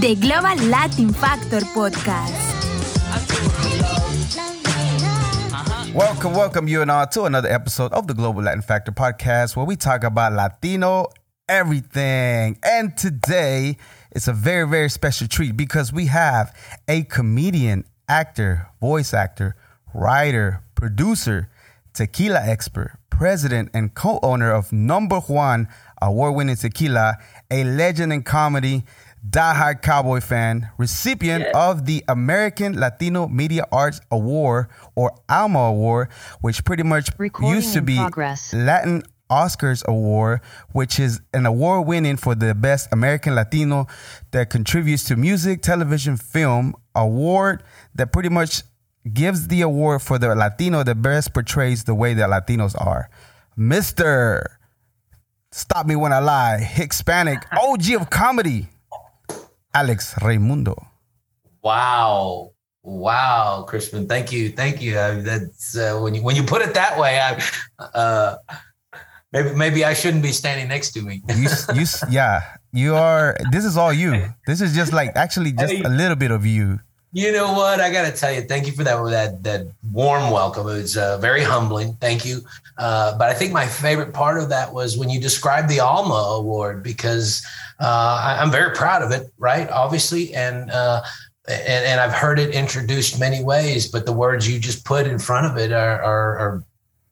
The Global Latin Factor Podcast. Welcome, welcome you and all to another episode of the Global Latin Factor podcast where we talk about Latino everything. And today it's a very, very special treat because we have a comedian, actor, voice actor, writer, producer, tequila expert, president, and co owner of Number Juan award winning tequila, a legend in comedy, diehard cowboy fan, recipient of the American Latino Media Arts Award or ALMA Award, which pretty much Recording used to be progress. Latin Oscars Award, which is an award winning for the best American Latino that contributes to music, television, film award that pretty much gives the award for the Latino that best portrays the way that Latinos are. Mr. Stop Me When I Lie, Hispanic, OG of comedy, Alex Reymundo. Wow. Wow, Crispin. Thank you. Thank you. Uh, that's uh, when you when you put it that way, I uh maybe maybe I shouldn't be standing next to me. You, you, yeah, you are. This is all you. This is just like actually just a little bit of you. You know what? I got to tell you, thank you for that that that warm welcome. It was uh, very humbling. Thank you. Uh, but I think my favorite part of that was when you described the Alma Award because uh, I, I'm very proud of it. Right, obviously, and. Uh, and, and I've heard it introduced many ways, but the words you just put in front of it are, are, are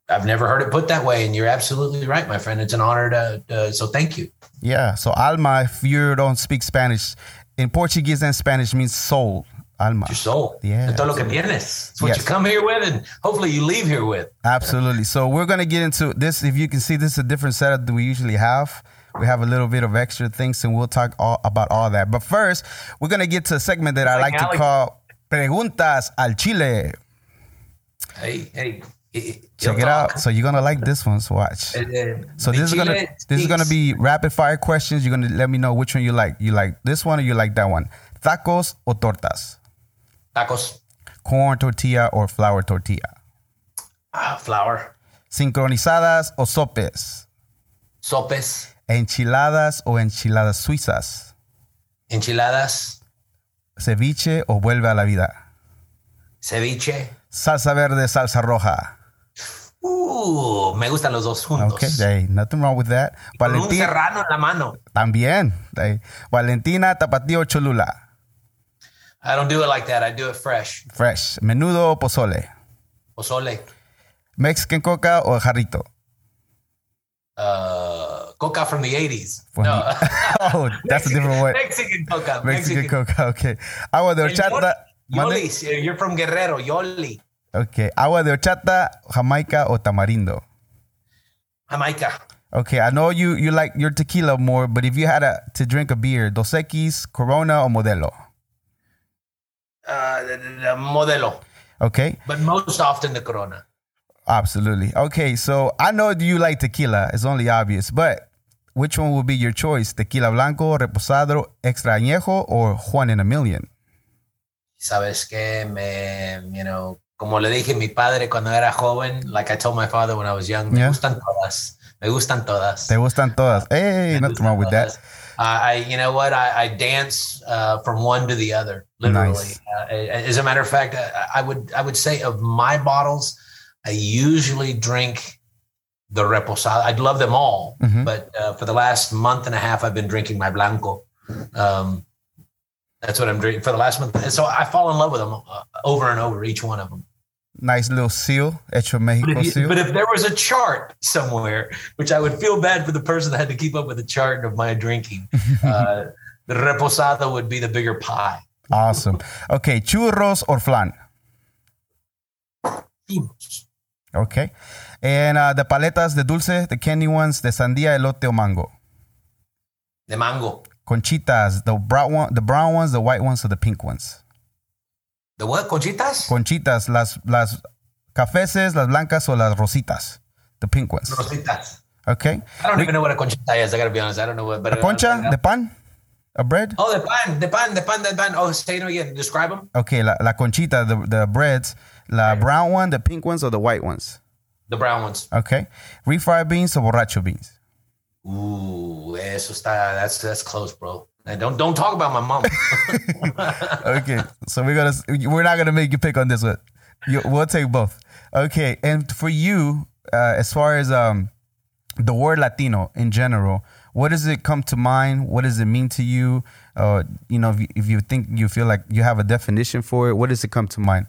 I've never heard it put that way, and you're absolutely right, my friend. It's an honor to. So thank you. Yeah. So alma, if you don't speak Spanish, in Portuguese and Spanish means soul. Alma. Your soul. Yeah, todo lo que. It's what Yes. you come here with, and hopefully you leave here with. Absolutely. So we're gonna get into this. If you can see, this is a different setup than we usually have. We have a little bit of extra things, and we'll talk all about all that. But first, we're gonna get to a segment that I like like to call "Preguntas al Chile." Hey, hey. Check it out. So you're gonna like this one. So watch. Eh, eh, so this is gonna this is gonna be rapid fire questions. You're gonna let me know which one you like. You like this one or you like that one? Tacos or tortas? Tacos, Corn tortilla or flour tortilla? ah, flour, Sincronizadas o sopes? sopes, Enchiladas o enchiladas suizas? enchiladas, Ceviche o vuelve a la vida? ceviche. Salsa verde, salsa roja. Uh, me gustan los dos juntos. Okay, hey, nothing wrong with that. Con un serrano en la mano. también. Hey. Valentina, tapatío o cholula. I don't do it like that. I do it fresh. Fresh. Menudo o pozole. Pozole, Mexican coca o jarrito. uh, coca from the 80s. From no. the- oh, that's a different one. Mexican coca. Mexican coca, okay. Agua de horchata. Yoli, Yoli, you're from Guerrero, Yoli. Okay. Agua de horchata, jamaica o tamarindo. Jamaica. Okay, I know you you like your tequila more, but if you had a, to drink a beer, Dos Equis, Corona or Modelo. Uh, modelo, Okay, but most often the Corona. absolutely. Okay, so I know you like tequila. It's only obvious, but which one would be your choice? Tequila blanco, reposado, extra añejo, or Juan in a million? Sabes que me, you know, como le dije mi padre cuando era joven, like I told my father when I was young, me Yeah. gustan todas. Me gustan todas. Te gustan todas. Hey, Me nothing wrong with that. todas. Uh, I, you know what? I, I dance uh, from one to the other, literally. Nice. Uh, as a matter of fact, I, I would I would say of my bottles, I usually drink the reposado. I'd love them all, Mhm. but uh, for the last month and a half, I've been drinking my blanco. Um, that's what I'm drinking for the last month. And so I fall in love with them uh, over and over, each one of them. Nice little seal, Hecho Mexico But you- seal. but if there was a chart somewhere, which I would feel bad for the person that had to keep up with the chart of my drinking, uh, the reposado would be the bigger pie. Awesome. Okay, churros or flan? Okay. And uh, the paletas the dulce, the candy ones, the sandía, elote o mango. De mango. Conchitas, the brown one, the brown ones, the white ones, or the pink ones. The what? Conchitas? Conchitas, las las cafeses, las blancas o las rositas, the pink ones. Rositas. Okay. I don't even know what a conchita is. I gotta be honest. I don't know what. But A concha, de pan, a bread. Oh, the pan, the pan, the pan, the pan. Oh, say it again. Describe them. Okay, la, la conchita, the the breads, la brown one, the pink ones, or the white ones. The brown ones. Okay. Refried beans or borracho beans. Ooh, eso está. That's that's close, bro. Don't don't talk about my mom. okay, so we're gonna we're not gonna make you pick on this one. You, we'll take both. Okay, and for you, uh, as far as um, the word Latino in general, what does it come to mind? What does it mean to you? Uh, you know, if you, if you think you feel like you have a definition for it, what does it come to mind?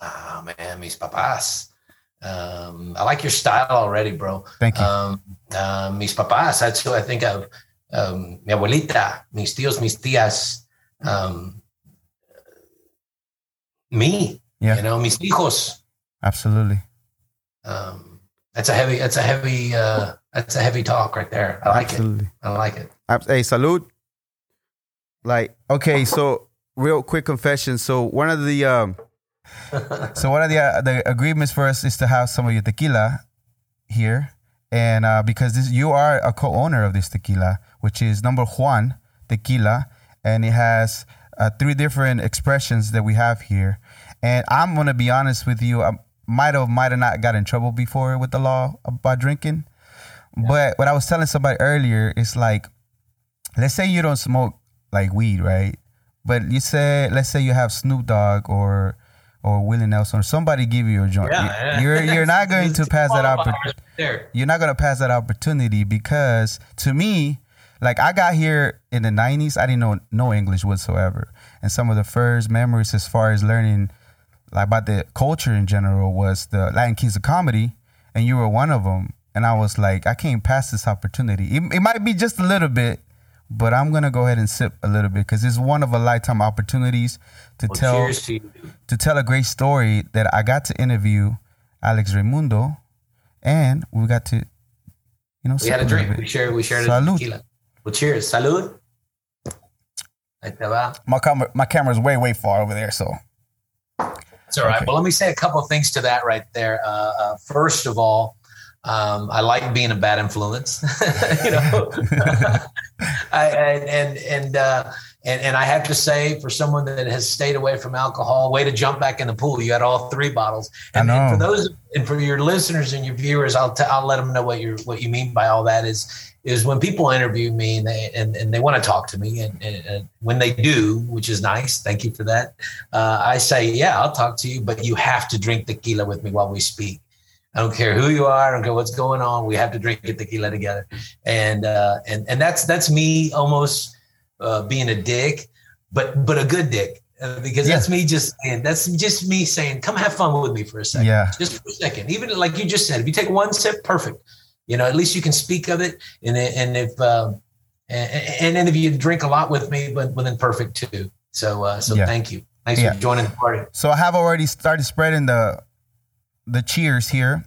Oh man, mis papás. Um, I like your style already, bro. Thank you. Um, uh, mis papás. That's who I think of. Um, mi abuelita, mis tíos, mis tías. Um, me. Yeah. You know, mis hijos. Absolutely. Um, that's a heavy. That's a heavy. Uh, that's a heavy talk right there. I like Absolutely. it. I like it. Hey, salud. Like, okay, so real quick confession. So one of the um, so one of the uh, the agreements for us is to have some of your tequila here, and uh, because this you are a co-owner of this tequila, which is number Juan tequila, and it has uh, three different expressions that we have here. And I'm gonna be honest with you, I might have might have not got in trouble before with the law about drinking, but what I was telling somebody earlier is like, let's say you don't smoke like weed, right? But you say, let's say you have Snoop Dogg or or Willie Nelson or somebody give you a joint. Yeah, yeah. You're you're not going to pass that opportunity. You're not gonna pass that opportunity because to me, like I got here in the '90s, I didn't know no English whatsoever, and some of the first memories as far as learning like about the culture in general was the Latin Kings of Comedy, and you were one of them. And I was like, I can't pass this opportunity. It, it might be just a little bit, but I'm gonna go ahead and sip a little bit because it's one of a lifetime opportunities to Well, tell to to tell a great story that I got to interview Alex Reymundo, and we got to, you know, We had a drink. We shared. We shared a tequila. Well, cheers. Salud. Va. My camera, my camera's way, way far over there. So It's all right. Okay. Well, let me say a couple of things to that right there. Uh, uh, first of all, um, I like being a bad influence. you know, I, and and uh, and and I have to say, for someone that has stayed away from alcohol, way to jump back in the pool. You had all three bottles. I And, and for know. those and for your listeners and your viewers, I'll t- I'll let them know what you what you mean by all that is is when people interview me and they and, and they want to talk to me and, and, and when they do, which is nice, thank you for that. Uh, I say, yeah, I'll talk to you, but you have to drink tequila with me while we speak. I don't care who you are. I don't care what's going on. We have to drink a tequila together, and uh, and and that's that's me almost uh, being a dick, but but a good dick uh, because that's me just saying that's just me saying, come have fun with me for a second, Yeah. just for a second. Even like you just said, if you take one sip, perfect. You know, at least you can speak of it, and and if um, and, and then if you drink a lot with me, but within perfect too. So uh, so Yeah. thank you, thanks Yeah. for joining the party. So I have already started spreading the the cheers here,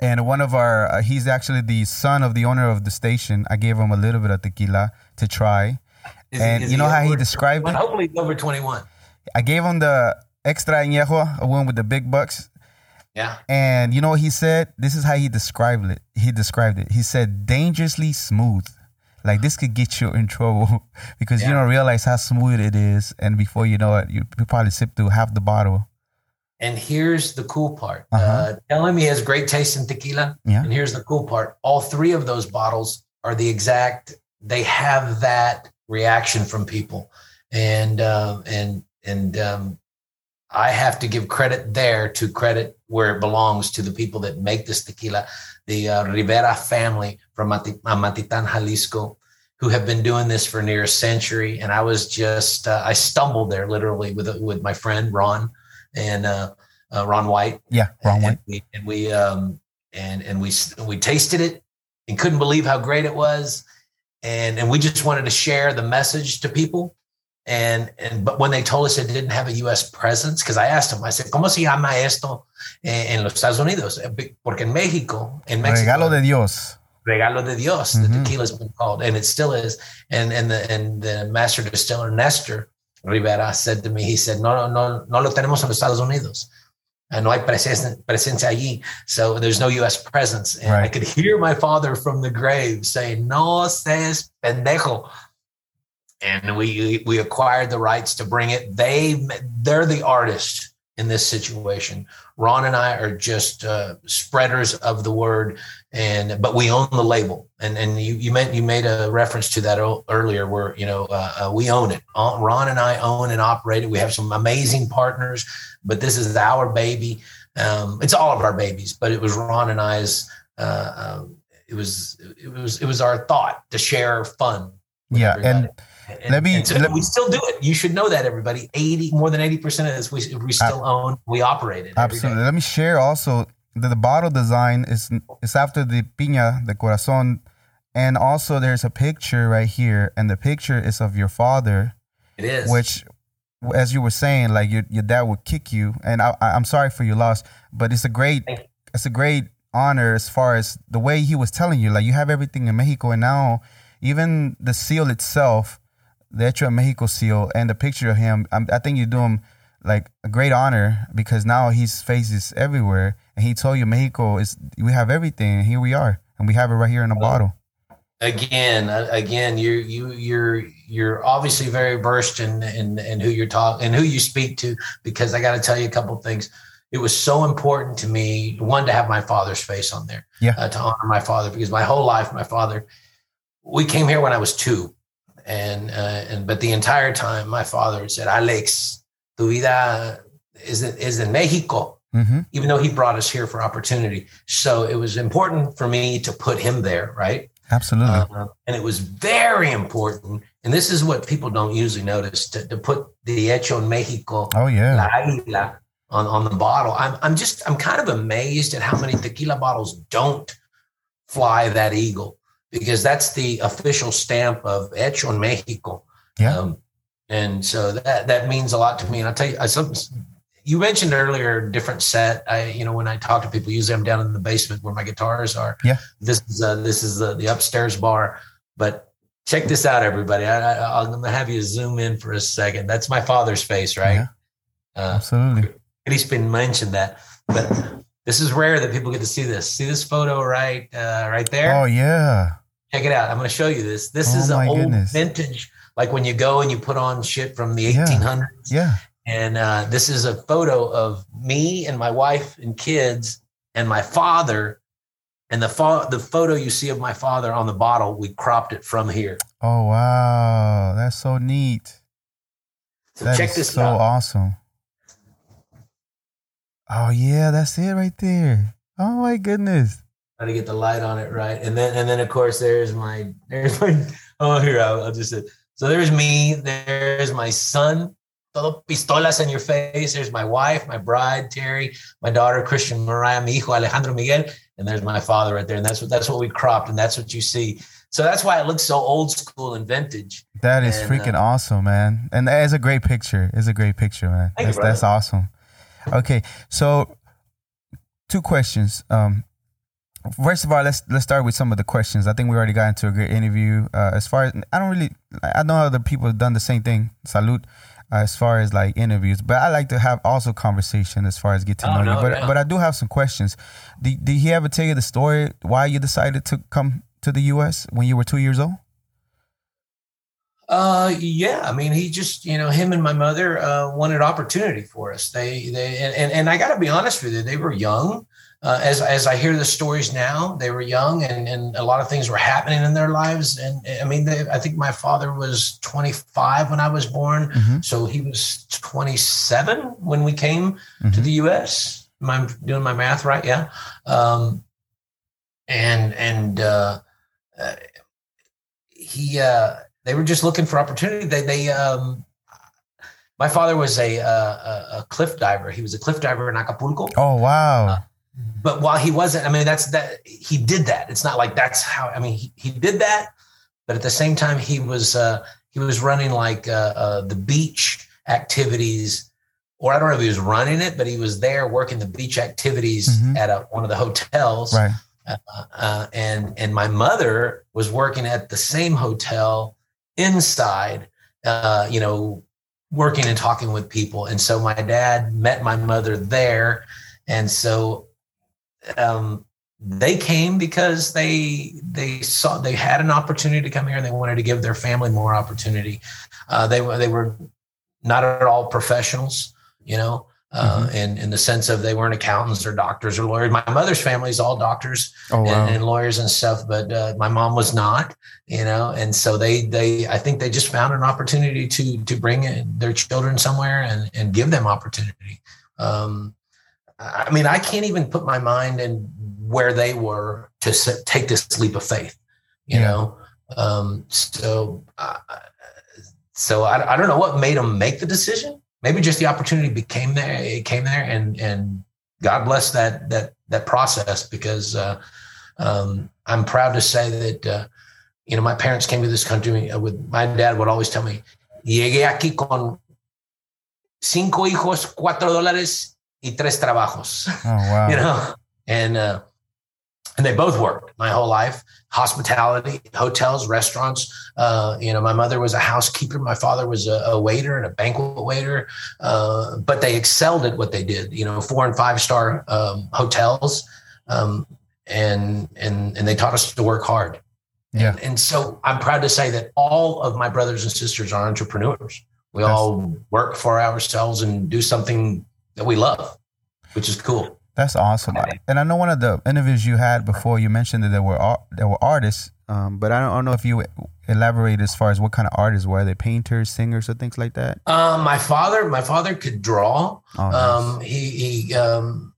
and one of our uh, he's actually the son of the owner of the station. I gave him a little bit of tequila to try. Is And you know how he described well, it? Hopefully, he's over twenty-one. I gave him the extra añejo, a one with the big bucks. Yeah. And you know what he said? This is how he described it. He described it. He said dangerously smooth. Like this could get you in trouble because you don't realize how smooth it is, and before you know it, you probably sip through half the bottle. And here's the cool part. Uh-huh. Uh, tell him he has great taste in tequila. Yeah. And here's the cool part. All three of those bottles are the exact. They have that reaction from people, and um, and and um, I have to give credit there to credit where it belongs to the people that make this tequila, the uh, Rivera family from Mati- uh, Matitan, Jalisco, who have been doing this for near a century. And I was just uh, I stumbled there literally with with my friend Ron and uh, uh, Ron White Yeah, wrong one. and we and we um and and we we tasted it and couldn't believe how great it was and and we just wanted to share the message to people and and but when they told us it didn't have a U.S. presence because I asked them I said cómo se llama esto en, los Estados Unidos porque en México en Mexico Regalo de Dios. regalo de Dios. Mhm. The tequila's been called, and it still is. And and the and the master distiller Nestor Rivera said to me, he said, no, no, no, no lo tenemos en los Estados Unidos. And no hay presencia, presencia allí. So there's no U.S. presence. And I could hear my father from the grave saying, no seas pendejo. And we we acquired the rights to bring it. They they're the artist in this situation. Ron and I are just uh, spreaders of the word, and but we own the label. And and you you meant you made a reference to that earlier, where you know uh, uh, we own it. Uh, Ron and I own and operate it. We have some amazing partners, but this is our baby. Um, it's all of our babies, but it was Ron and I's. Uh, um, it was it was it was our thought to share fun. Yeah, everybody. and and, let me, so let, we still do it. You should know that, everybody. 80, more than 80% of this we, we uh, still I, own. We operate it. Absolutely. Let me share also that the bottle design is is after the piña, the corazon. And also there's a picture right here. And the picture is of your father. It is. Which, as you were saying, like your, your dad would kick you. And I, I'm sorry for your loss, but it's a great, it's a great honor as far as the way he was telling you, like you have everything in Mexico. And now even the seal itself, the Hecho Mexico seal and the picture of him, I'm, i think you do him like a great honor because now his face is everywhere. And he told you Mexico is we have everything. And here we are, and we have it right here in a bottle. Again, again, you you you're you're obviously very versed in in, in who you're talking and who you speak to. Because I got to tell you a couple things. It was so important to me one to have my father's face on there, yeah, uh, to honor my father because my whole life, my father. We came here when I was two and uh, and but the entire time, my father said, "Alex, tu vida is is in Mexico." Mm-hmm. Even though he brought us here for opportunity, so it was important for me to put him there, right? Absolutely. Uh, and it was very important, and this is what people don't usually notice to, to put the hecho en Mexico. Oh yeah. La águila on, on the bottle. I'm I'm just I'm kind of amazed at how many tequila bottles don't fly that eagle because that's the official stamp of Hecho en Mexico. Yeah. Um, and so that that means a lot to me. And I'll tell you, I, some, you mentioned earlier different set. I, you know, when I talk to people, usually I'm down in the basement where my guitars are. Yeah. This is uh, this is the, the upstairs bar. But check this out, everybody. I, am gonna have you zoom in for a second. That's my father's face, right? Yeah. Uh, Absolutely. He's been mentioned that, but this is rare that people get to see this. See this photo right, uh, right there. Oh yeah. Check it out. I'm going to show you this. This oh, is an old goodness. vintage, like when you go and you put on shit from the 1800s. Yeah. And uh, this is a photo of me and my wife and kids and my father. And the fo- the photo you see of my father on the bottle, we cropped it from here. Oh wow, that's so neat. So that check this so out. awesome. Oh yeah, that's it right there. Oh my goodness try to get the light on it right. And then and then of course there's my there's my oh here I'll, I'll just say so there's me, there's my son, todo pistolas in your face. There's my wife, my bride Terry, my daughter Christian Mariah, mi hijo Alejandro Miguel, and there's my father right there. And that's what that's what we cropped, and that's what you see. So that's why it looks so old school and vintage. That is and, freaking uh, awesome, man. And that is a great picture. It's a great picture, man. That's, you, that's awesome. Okay, so two questions. Um, First of all, let's let's start with some of the questions. I think we already got into a great interview. Uh, as far as I don't really, I know other people have done the same thing. Salute. Uh, as far as like interviews, but I like to have also conversation as far as get to oh, know no, you. But but I do have some questions. Did, did he ever tell you the story why you decided to come to the U.S. when you were two years old? Uh, yeah. I mean, he just, you know, him and my mother uh, wanted opportunity for us. They, they, and, and, and I got to be honest with you, they were young uh, as as I hear the stories now, they were young and, and a lot of things were happening in their lives. And I mean, they, I think my father was 25 when I was born, mm-hmm. so he was 27 when we came mm-hmm. to the U.S. Am I doing my math right? Yeah. Um, and and uh, uh, he uh, they were just looking for opportunity. They they um, my father was a, a, a cliff diver. He was a cliff diver in Acapulco. Oh wow! But while he wasn't, I mean, that's that he did that. It's not like that's how. I mean, he, he did that, but at the same time, he was uh, he was running like uh, uh, the beach activities, or I don't know if he was running it, but he was there working the beach activities mm-hmm. at a, one of the hotels. Right. Uh, uh, and and my mother was working at the same hotel inside, uh, you know, working and talking with people. And so my dad met my mother there, and so um, they came because they they saw they had an opportunity to come here and they wanted to give their family more opportunity. Uh, they were they were not at all professionals, you know. uh, mm-hmm. in in the sense of they weren't accountants or doctors or lawyers. My mother's family is all doctors oh, wow. and, and, lawyers and stuff, but uh, my mom was not, you know. And so they they I think they just found an opportunity to to bring their children somewhere and and give them opportunity. Um, I mean, I can't even put my mind in where they were to take this leap of faith, you yeah. know. Um, so, uh, so I, I don't know what made them make the decision maybe just the opportunity became there it came there and and god bless that that that process because uh, um, i'm proud to say that uh, you know my parents came to this country with my dad would always tell me llegué aquí con cinco hijos cuatro dólares y tres trabajos. Oh, wow. you know? And uh, and they both worked my whole life. Hospitality hotels restaurants uh, you know my mother was a housekeeper my father was a, a waiter and a banquet waiter uh, but they excelled at what they did you know four and five star um, hotels um, and and and they taught us to work hard. Yeah. and, and, so i'm proud to say that all of my brothers and sisters are entrepreneurs. We That's, all work for ourselves and do something that we love which is cool that's awesome. And I know one of the interviews you had before you mentioned that there were there were artists, um, but I don't, I don't, know if you elaborate as far as what kind of artists were they painters, singers, or things like that. Um, my father, my father could draw. Oh, nice. um, he he um,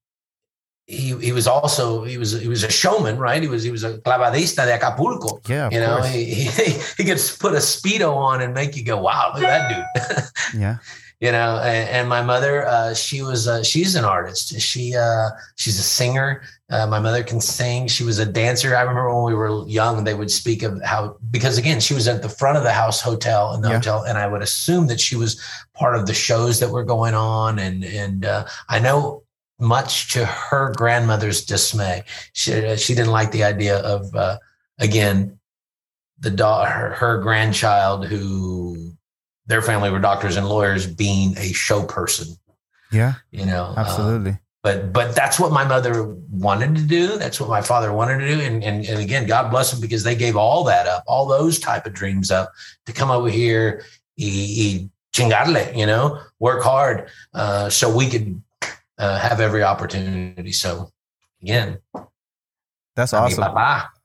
he he was also he was he was a showman, right? He was he was a clavadista de Acapulco. Yeah, you know, he, he, he could put a speedo on and make you go, "Wow, look at that dude." yeah, you know and, and my mother uh, she was uh, she's an artist. She uh, she's a singer. Uh, my mother can sing. She was a dancer. I remember when we were young they would speak of how because again she was at the front of the house hotel in the yeah. hotel and i would assume that she was part of the shows that were going on and and uh, i know much to her grandmother's dismay. She, uh, she didn't like the idea of again the daughter her, her grandchild who their family were doctors and lawyers being a show person. Yeah. You know, um, absolutely. but but that's what my mother wanted to do. That's what my father wanted to do. And and, and again, God bless them because they gave all that up, all those type of dreams up to come over here, y, y chingarle, you know, work hard, uh, so we could uh, have every opportunity. So again, that's awesome.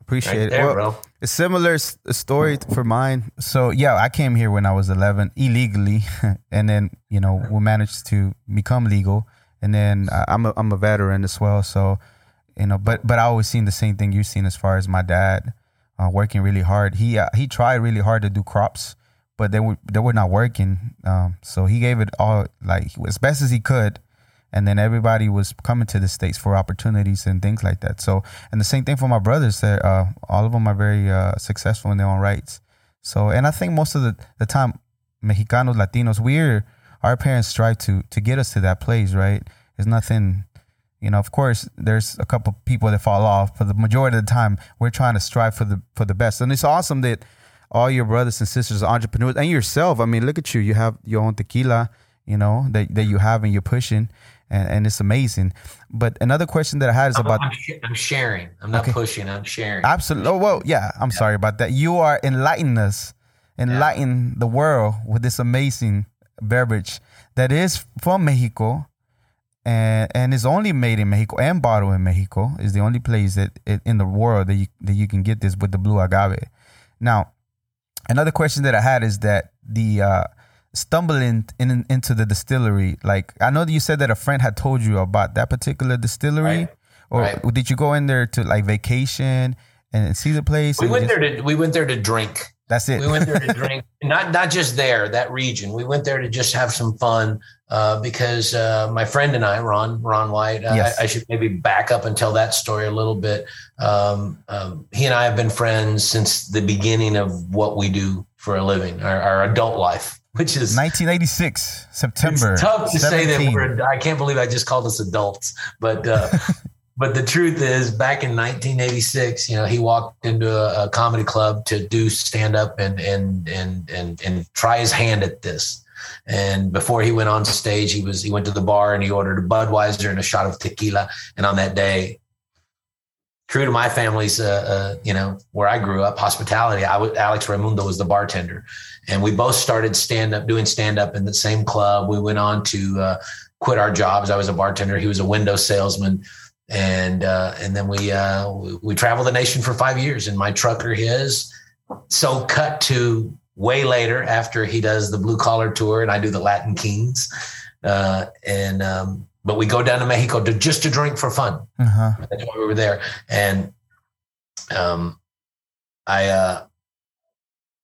Appreciate right there, it. Well, bro. A similar story for mine. So yeah, I came here when I was 11 illegally, and then you know we managed to become legal, and then I'm a, I'm a veteran as well. So you know, but but I always seen the same thing you've seen as far as my dad uh, working really hard. He uh, he tried really hard to do crops, but they were they were not working. Um, so he gave it all like as best as he could and then everybody was coming to the states for opportunities and things like that. So, and the same thing for my brothers. That uh, all of them are very uh, successful in their own rights. So, and I think most of the, the time, Mexicanos, Latinos, we're our parents strive to to get us to that place, right? There's nothing, you know. Of course, there's a couple people that fall off, but the majority of the time, we're trying to strive for the for the best. And it's awesome that all your brothers and sisters are entrepreneurs, and yourself. I mean, look at you. You have your own tequila, you know, that that you have and you're pushing and, and it's amazing. But another question that I had is about I'm, sh- I'm sharing. I'm not okay. pushing. I'm sharing. Absolutely. Oh well, yeah. I'm yeah. sorry about that. You are enlightening us, enlighten yeah. the world with this amazing beverage that is from Mexico. And, and is only made in Mexico and bottled in Mexico. Is the only place that in the world that you that you can get this with the blue agave. Now, another question that I had is that the uh, stumbling in, into the distillery? Like I know that you said that a friend had told you about that particular distillery, right. or right. did you go in there to like vacation and see the place? We went just... there to we went there to drink. That's it. We went there to drink, not not just there, that region. We went there to just have some fun uh, because uh, my friend and I, Ron Ron White, uh, yes. I, I, should maybe back up and tell that story a little bit. Um, um, he and I have been friends since the beginning of what we do for a living, our, our adult life which is 1986 September. It's tough to 17. say that we're. I can't believe I just called us adults, but uh, but the truth is, back in 1986, you know, he walked into a, a comedy club to do stand up and and and and and try his hand at this. And before he went on stage, he was he went to the bar and he ordered a Budweiser and a shot of tequila. And on that day, true to my family's, uh, uh, you know, where I grew up, hospitality. I was Alex Reymundo was the bartender, and we both started stand up, doing stand up in the same club. We went on to uh, quit our jobs. I was a bartender. He was a window salesman. And, uh, and then we, uh, we, we traveled the nation for five years in my trucker his. So cut to way later after he does the blue collar tour and I do the Latin Kings. Uh, and, um, but we go down to Mexico to just to drink for fun. Uh-huh. That's why we were there. And, um, I, uh,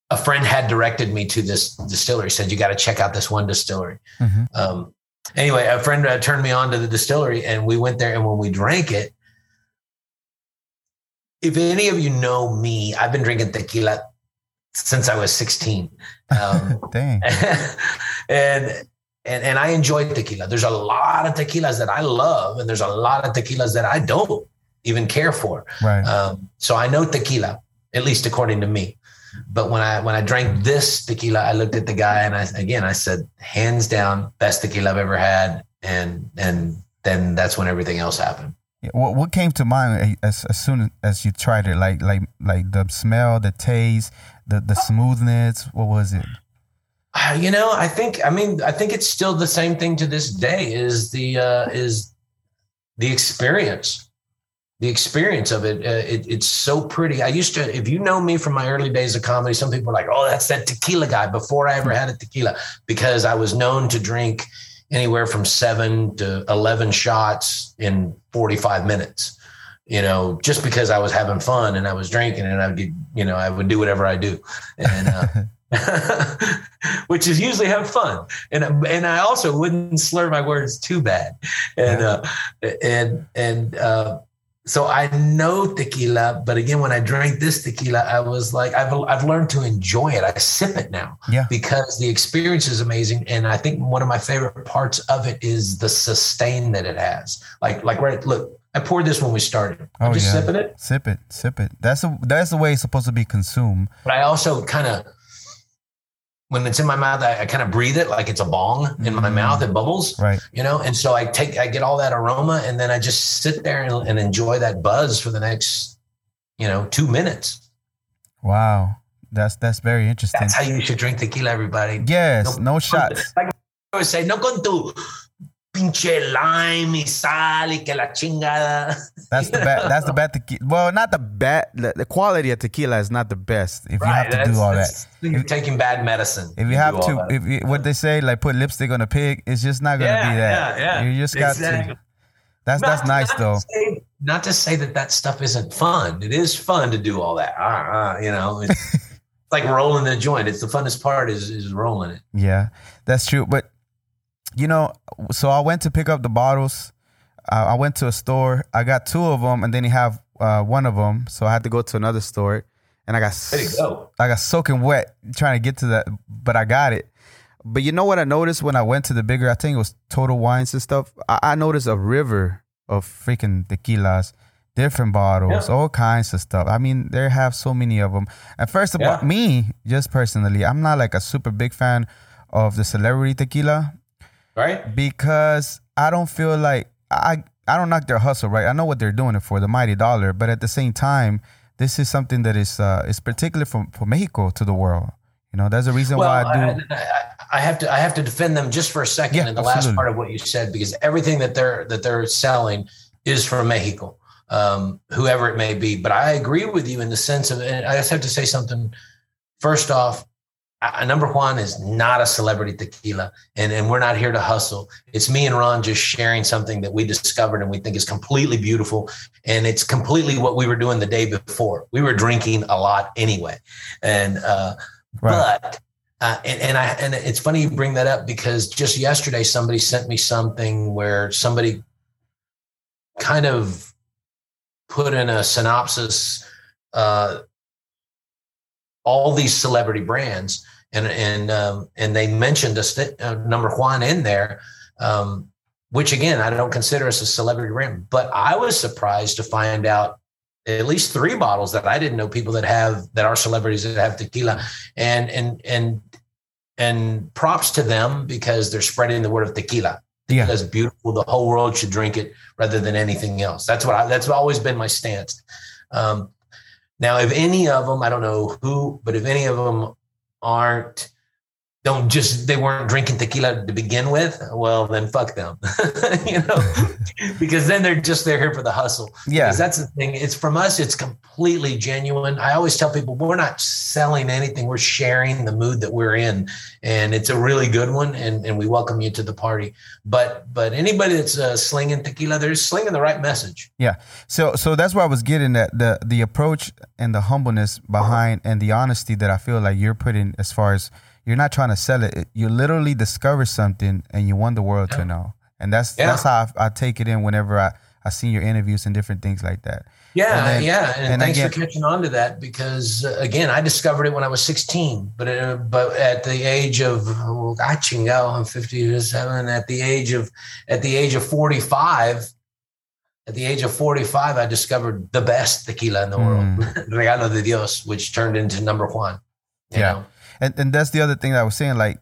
a friend had directed me to this distillery said you got to check out this one distillery mm-hmm. um, anyway a friend uh, turned me on to the distillery and we went there and when we drank it if any of you know me i've been drinking tequila since i was 16 um, Dang. and and and I enjoy tequila. There's a lot of tequilas that I love, and there's a lot of tequilas that I don't even care for. Right. Um, so I know tequila, at least according to me. But when I when I drank this tequila, I looked at the guy and I again I said, hands down, best tequila I've ever had. And and then that's when everything else happened. Yeah, What what came to mind as, as soon as you tried it? Like like like the smell, the taste, the the smoothness. What was it? Uh, you know, I think I mean I think it's still the same thing to this day. Is the uh, is the experience the experience of it, uh, it, it's so pretty. I used to, if you know me from my early days of comedy, some people are like, "Oh, that's that tequila guy." Before I ever had a tequila, because I was known to drink anywhere from seven to eleven shots in forty-five minutes. You know, just because I was having fun and I was drinking, and I would, you know, I would do whatever I do, and. Uh, which is usually have fun. And and I also wouldn't slur my words too bad. And uh, and and uh, so I know tequila, but again, when I drank this tequila, I was like, I've I've learned to enjoy it. I sip it now, yeah, because the experience is amazing, and I think one of my favorite parts of it is the sustain that it has. Like like right, look, I poured this when we started. I'm oh, just yeah. sipping it. Sip it, sip it. That's a, that's the way it's supposed to be consumed. But I also kind of when it's in my mouth, I, I kind of breathe it like it's a bong in my mm. mouth. It bubbles, right? You know, and so I take, I get all that aroma, and then I just sit there and, and enjoy that buzz for the next, you know, two minutes. Wow, that's that's very interesting. That's how you should drink tequila, everybody. Yes, no, no shots. Like I always say, no con tu pinche lime y sal y que la chingada. That's the bad. That's the bad tequila. Well, not the bad. The, the, quality of tequila is not the best. If right, you have to do all that, you're if, taking bad medicine. If you have to, if you, what they say, like put lipstick on a pig, it's just not gonna yeah, be that. Yeah, yeah. You just got exactly. to. That's not, that's nice not though. To say, not to say that that stuff isn't fun. It is fun to do all that. Uh, uh, you know, it's like rolling the joint. It's the funnest part is is rolling it. Yeah, that's true. But you know, so I went to pick up the bottles. Uh, I went to a store. I got two of them, and then he have uh, one of them. So I had to go to another store, and I got go. I got soaking wet trying to get to that, but I got it. But you know what I noticed when I went to the bigger, I think it was Total Wines and stuff. I, I noticed a river of freaking tequilas, different bottles, yeah. all kinds of stuff. I mean, they have so many of them. And first of yeah. all, me, just personally, I'm not like a super big fan of the celebrity tequila right? Because I don't feel like I I don't knock their hustle, right? I know what they're doing it for, the mighty dollar, but at the same time, this is something that is uh, is particular for for Mexico to the world. You know, there's a reason well, why I do. I, I, have to I have to defend them just for a second yeah, in the absolutely. last part of what you said because everything that they're that they're selling is from Mexico, um, whoever it may be. But I agree with you in the sense of, and I just have to say something. First off, a number Juan is not a celebrity tequila and, and we're not here to hustle. It's me and ron just sharing something that we discovered and we think is completely beautiful and it's completely what we were doing the day before. We were drinking a lot anyway. And uh, right. but uh, and, and i and it's funny you bring that up because just yesterday somebody sent me something where somebody kind of put in a synopsis uh, all these celebrity brands and and um, and they mentioned a st- uh, number Juan in there, um, which again I don't consider as a celebrity brand, but I was surprised to find out at least three bottles that I didn't know people that have that are celebrities that have tequila, and and and and props to them because they're spreading the word of tequila. Yeah. That's beautiful. The whole world should drink it rather than anything else. That's what I, that's always been my stance. Um, now, if any of them, I don't know who, but if any of them aren't don't just they weren't drinking tequila to begin with, well then fuck them, you know, because then they're just they're here for the hustle. Yeah, because that's the thing. It's from us. It's completely genuine. I always tell people we're not selling anything. We're sharing the mood that we're in, and it's a really good one. And and we welcome you to the party. But but anybody that's uh, slinging tequila, they're slinging the right message. Yeah. So so that's why I was getting at the the approach and the humbleness behind and the honesty that I feel like you're putting as far as you're not trying to sell it. You literally discover something and you want the world yeah. to know. And that's yeah. that's how I, I, take it in whenever I I see your interviews and different things like that. Yeah, and then, yeah, and, and thanks again, for catching on to that because uh, again, I discovered it when I was 16, but uh, but at the age of oh, I chingao, I'm 57. At the age of at the age of 45, at the age of 45, I discovered the best tequila in the mm. world, Regalo de Dios, which turned into number Juan. yeah. Know? And and that's the other thing that I was saying, like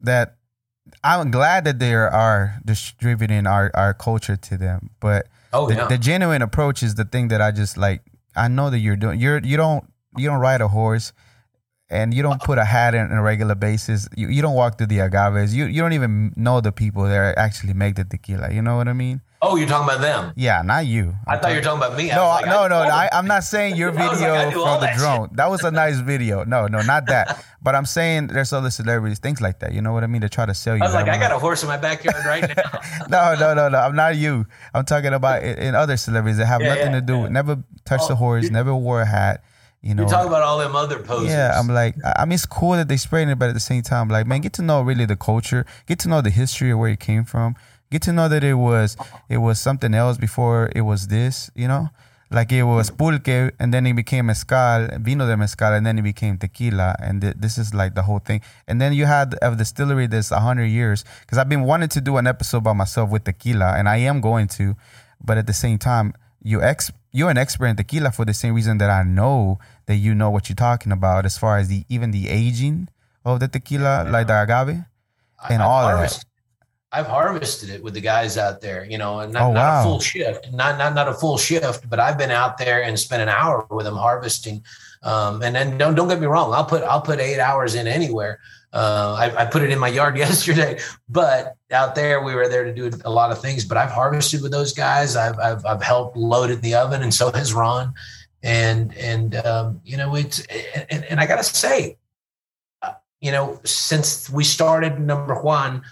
that. I'm glad that they are distributing our our culture to them, but oh, the, yeah. the genuine approach is the thing that I just like. I know that you're doing. You're you don't you don't ride a horse and you don't put a hat in on a regular basis. You, you don't walk through the agaves. You you don't even know the people that actually make the tequila. You know what I mean? Oh, you're talking about them? Yeah, not you. I'm i thought you were talking about me. No, like, no, no. I, am not saying your video like, from the drone. Shit. That was a nice video. No, no, not that. but I'm saying there's other celebrities, things like that. You know what I mean? To try to sell you. I was like, I got a horse in my backyard right now. no, no, no, no. I'm not you. I'm talking about in, in other celebrities that have yeah, nothing yeah, to do. Yeah. Never touched oh, the horse. Never wore a hat. You know, you're talking about all them other poses. Yeah, I'm like, I mean, it's cool that they spraying it, but at the same time, like, man, get to know really the culture, get to know the history of where it came from, get to know that it was it was something else before it was this, you know? Like it was pulque and then it became mezcal, vino de mezcal, and then it became tequila. And th- this is like the whole thing. And then you had uh, a distillery that's 100 years. Because I've been wanting to do an episode by myself with tequila, and I am going to. But at the same time, you ex- you're an expert in tequila for the same reason that I know that you know what you're talking about as far as the even the aging of the tequila, yeah. like the agave, and I, all that. I've harvested it with the guys out there, you know, and not, oh, wow. not, a full shift, not, not, not a full shift, but I've been out there and spent an hour with them harvesting. Um, and then don't, don't get me wrong. I'll put, I'll put eight hours in anywhere. Uh, I, I, put it in my yard yesterday, but out there we were there to do a lot of things, but I've harvested with those guys. I've, I've, I've helped load it in the oven and so has Ron. And, and, um, you know, it's, and, and I gotta say, uh, you know, since we started number Juan,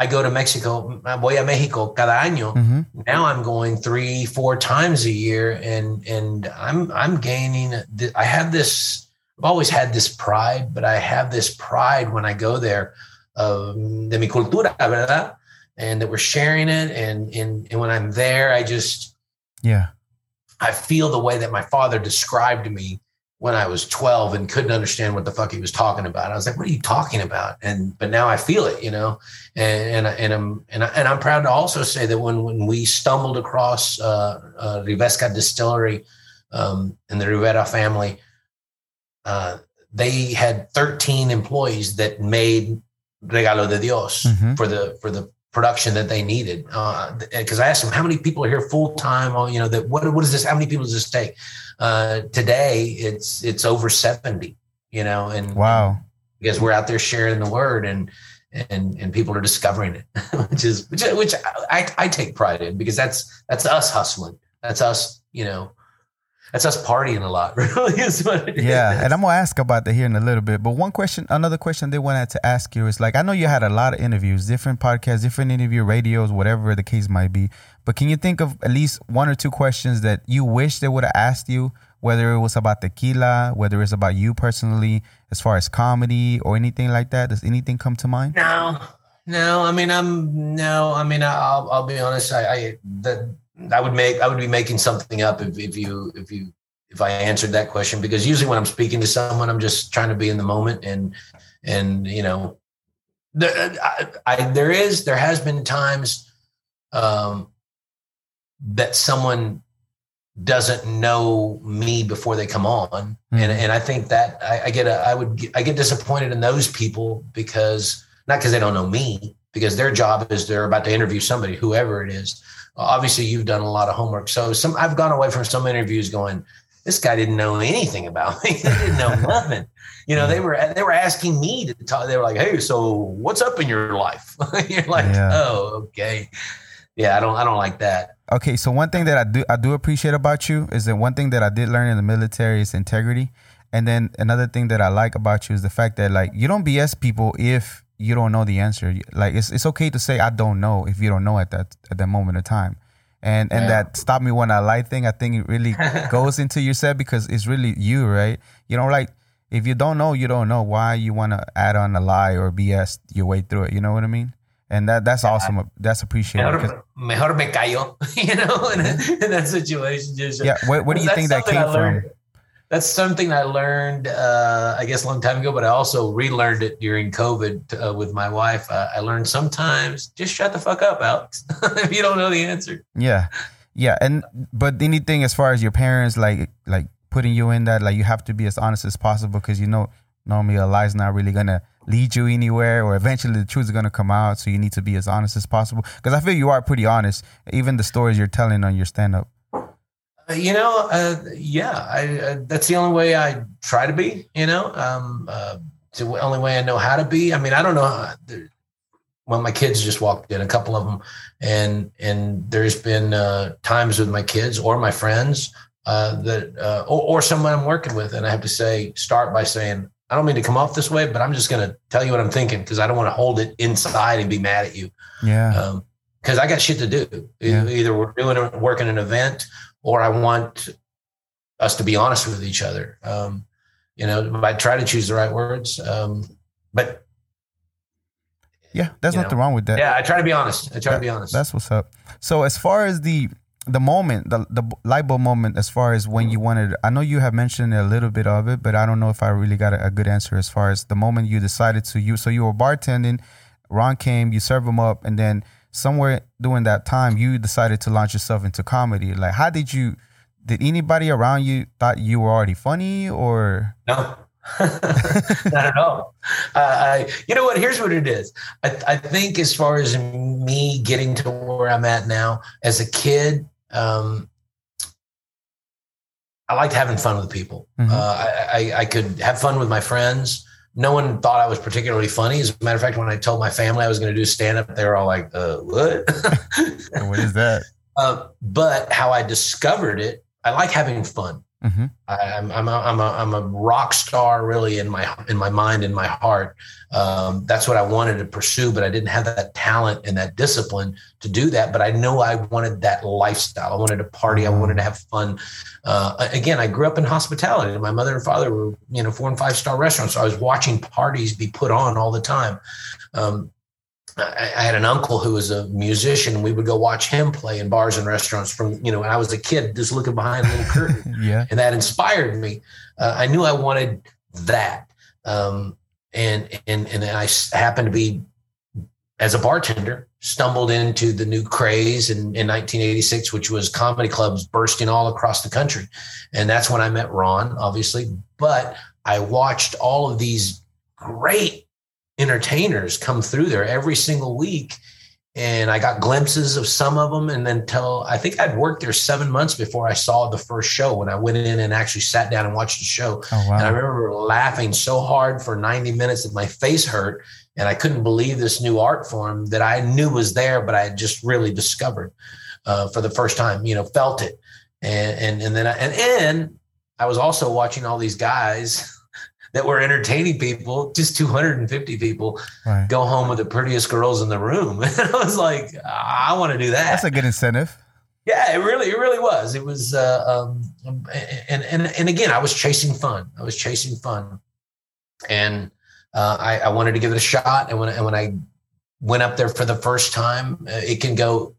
I go to Mexico, voy a Mexico cada año. Mm-hmm. Now I'm going three, four times a year, and and I'm I'm gaining. I have this. I've always had this pride, but I have this pride when I go there, um, de mi cultura, verdad, and that we're sharing it. And and and when I'm there, I just yeah, I feel the way that my father described me when I was 12 and couldn't understand what the fuck he was talking about. I was like, what are you talking about? And, but now I feel it, you know, and, and, and I'm, and, I, and I'm proud to also say that when, when we stumbled across uh, uh, Rivesca distillery um, and the Rivera family, uh, they had 13 employees that made Regalo de Dios mm-hmm. for the, for the production that they needed. Because uh, I asked them, how many people are here full time? Oh, you know, that what, what is this? How many people does this take? Uh, today it's it's over 70 you know and wow because we're out there sharing the word and and and people are discovering it which is which, which I, I take pride in because that's that's us hustling that's us you know that's us partying a lot, really. Is what yeah, is. and I'm gonna ask about that here in a little bit. But one question, another question they wanted to ask you is like, I know you had a lot of interviews, different podcasts, different interview radios, whatever the case might be. But can you think of at least one or two questions that you wish they would have asked you, whether it was about tequila, whether it's about you personally, as far as comedy or anything like that? Does anything come to mind? No, no. I mean, I'm no. I mean, I'll I'll be honest. I, I that I would make I would be making something up if, if you if you if I answered that question because usually when I'm speaking to someone I'm just trying to be in the moment and and you know there I, I there is there has been times um, that someone doesn't know me before they come on mm-hmm. and and I think that I, I get a I would get, I get disappointed in those people because not because they don't know me because their job is they're about to interview somebody whoever it is obviously you've done a lot of homework. So some I've gone away from some interviews going, this guy didn't know anything about me. they didn't know nothing. You know, they were they were asking me to talk. They were like, "Hey, so what's up in your life?" You're like, yeah. "Oh, okay." Yeah, I don't I don't like that. Okay, so one thing that I do I do appreciate about you is that one thing that I did learn in the military is integrity. And then another thing that I like about you is the fact that like you don't BS people if you don't know the answer. Like it's it's okay to say I don't know if you don't know at that at that moment of time. And and yeah. that stop me when I lie thing, I think it really goes into your set because it's really you, right? You know, like if you don't know, you don't know. Why you want to add on a lie or BS your way through it? You know what I mean? And that that's awesome. That's appreciated. Mejor, mejor me callo, you know, in, in that situation. Just, yeah. What, where do you think that came from? That's something I learned, uh, I guess, a long time ago, but I also relearned it during COVID uh, with my wife. Uh, I learned sometimes just shut the fuck up, Alex, if you don't know the answer. Yeah, yeah, and but anything as far as your parents, like like putting you in that, like you have to be as honest as possible because you know normally a lie's not really gonna lead you anywhere, or eventually the truth is gonna come out. So you need to be as honest as possible because I feel you are pretty honest, even the stories you're telling on your stand up. Uh, you know, uh, yeah, I, uh, that's the only way I try to be. You know, um, uh, it's the only way I know how to be. I mean, I don't know. How, well, my kids just walked in, a couple of them, and and there's been uh, times with my kids or my friends uh, that or, or someone I'm working with, and I have to say, start by saying, I don't mean to come off this way, but I'm just going to tell you what I'm thinking because I don't want to hold it inside and be mad at you. Yeah. Because um, I got shit to do. Yeah. Either we're doing working an event or I want us to be honest with each other. Um, you know, I try to choose the right words. Um, but yeah, there's nothing know, wrong with that. Yeah, I try to be honest. I try that, to be honest. That's what's up. So as far as the the moment, the the light bulb moment, as far as when you wanted, I know you have mentioned a little bit of it, but I don't know if I really got a, a good answer as far as the moment you decided to you. So you were bartending, Ron came, you serve him up, and then somewhere during that time you decided to launch yourself into comedy. Like how did you did anybody around you thought you were already funny or? No. Not at all. Uh, I, you know what? Here's what it is. I, I think as far as me getting to where i'm at now as a kid um, i liked having fun with people. Mm-hmm. uh, I, I, I could have fun with my friends no one thought I was particularly funny. As a matter of fact, when I told my family I was going to do stand up, they were all like, uh, "What? what is that?" Uh, but how I discovered it, I like having fun. Mm-hmm. I, am I'm, I'm, a, I'm, a, I'm a rock star really in my in my mind in my heart. Um, that's what I wanted to pursue, but I didn't have that talent and that discipline to do that. But I know I wanted that lifestyle. I wanted to party. I wanted to have fun. Uh, again, I grew up in hospitality. My mother and father were you know four and five star restaurants, so I was watching parties be put on all the time. Um, I, I had an uncle who was a musician. We would go watch him play in bars and restaurants from, you know, when I was a kid, just looking behind a little curtain. yeah. And that inspired me. Uh, I knew I wanted that. Um, and, and, and I happened to be, as a bartender, stumbled into the new craze in, in 1986, which was comedy clubs bursting all across the country. And that's when I met Ron, obviously. But I watched all of these great entertainers come through there every single week. And I got glimpses of some of them. And then till I think I'd worked there seven months before I saw the first show when I went in and actually sat down and watched the show. Oh, wow. And I remember laughing so hard for 90 minutes that my face hurt. And I couldn't believe this new art form that I knew was there, but I had just really discovered uh, for the first time, you know, felt it. And, and, and then, I, and, and I was also watching all these guys that were entertaining people, just 250 people right. go home with the prettiest girls in the room. And I was like, I want to do that. That's a good incentive. Yeah, it really, it really was. It was, uh, um, and and and again, I was chasing fun. I was chasing fun, and uh, I, I wanted to give it a shot. And when and when I went up there for the first time, uh, it can go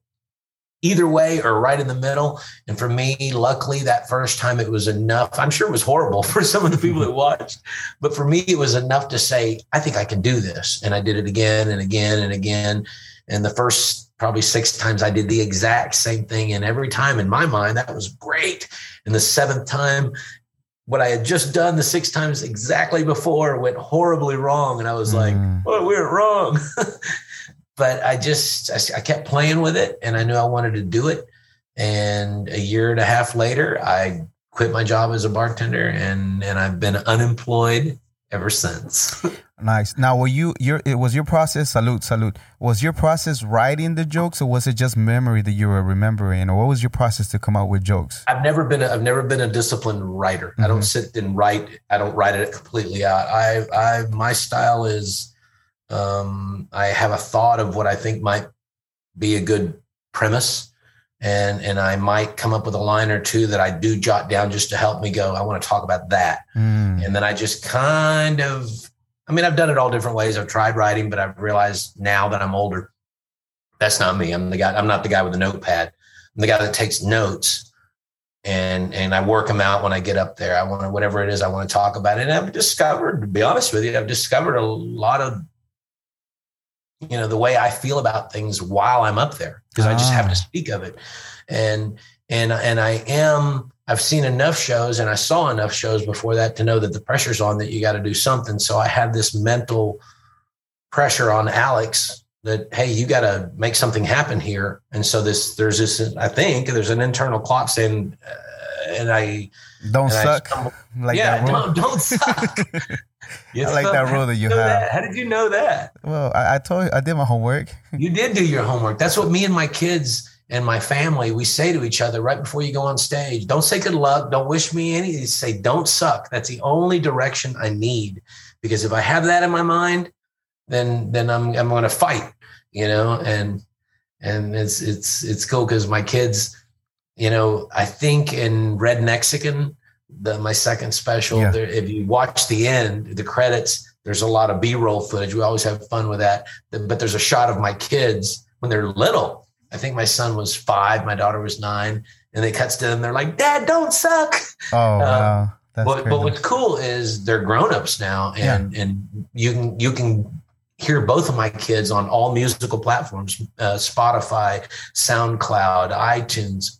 either way or right in the middle. And for me, luckily, that first time it was enough. I'm sure it was horrible for some of the people that watched, but for me, it was enough to say, I think I can do this. And I did it again and again and again. And the first probably six times I did the exact same thing. And every time in my mind, that was great. And the seventh time, what I had just done the six times exactly before went horribly wrong. And I was mm. like, oh, we went wrong. but I just I, I kept playing with it, and I knew I wanted to do it. And a year and a half later, I quit my job as a bartender, and and I've been unemployed ever since. Nice. Now, were you your it was your process? Salute, salute. Was your process writing the jokes, or was it just memory that you were remembering, or what was your process to come out with jokes? I've never been a, I've never been a disciplined writer. Mm-hmm. I don't mm-hmm. sit and write. I don't write it completely out. I I my style is um, I have a thought of what I think might be a good premise, and and I might come up with a line or two that I do jot down just to help me go. I want to talk about that, mm. and then I just kind of I mean, I've done it all different ways. I've tried writing, but I've realized now that I'm older, that's not me. I'm the guy. I'm not the guy with the notepad. I'm the guy that takes notes and and I work them out when I get up there. I want to whatever it is I want to talk about. And I've discovered, to be honest with you, I've discovered a lot of you know the way I feel about things while I'm up there because ah. I just have to ah. speak of it. And and and I am I've seen enough shows and I saw enough shows before that to know that the pressure's on that you got to do something. So I had this mental pressure on Alex that hey, you got to make something happen here. And so this there's this I think there's an internal clock saying, uh, and I don't and suck. I like yeah, don't don't suck. I like that rule that you, you have. That? How did you know that? Well, I, I told you I did my homework. you did do your homework. That's what me and my kids and my family, we say to each other right before you go on stage, don't say good luck, don't wish me anything. Say, don't suck. That's the only direction I need. Because if I have that in my mind, then then I'm I'm gonna fight, you know, and and it's it's it's cool because my kids, you know, I think in Red Mexican, the my second special, yeah. there, if you watch the end, the credits, there's a lot of B-roll footage. We always have fun with that. But there's a shot of my kids when they're little I think my son was five, my daughter was nine, and they cuts to them. They're like, "Dad, don't suck." Oh um, wow! but, but what's cool is they're grown ups now, and yeah. and you can you can hear both of my kids on all musical platforms: uh, Spotify, SoundCloud, iTunes.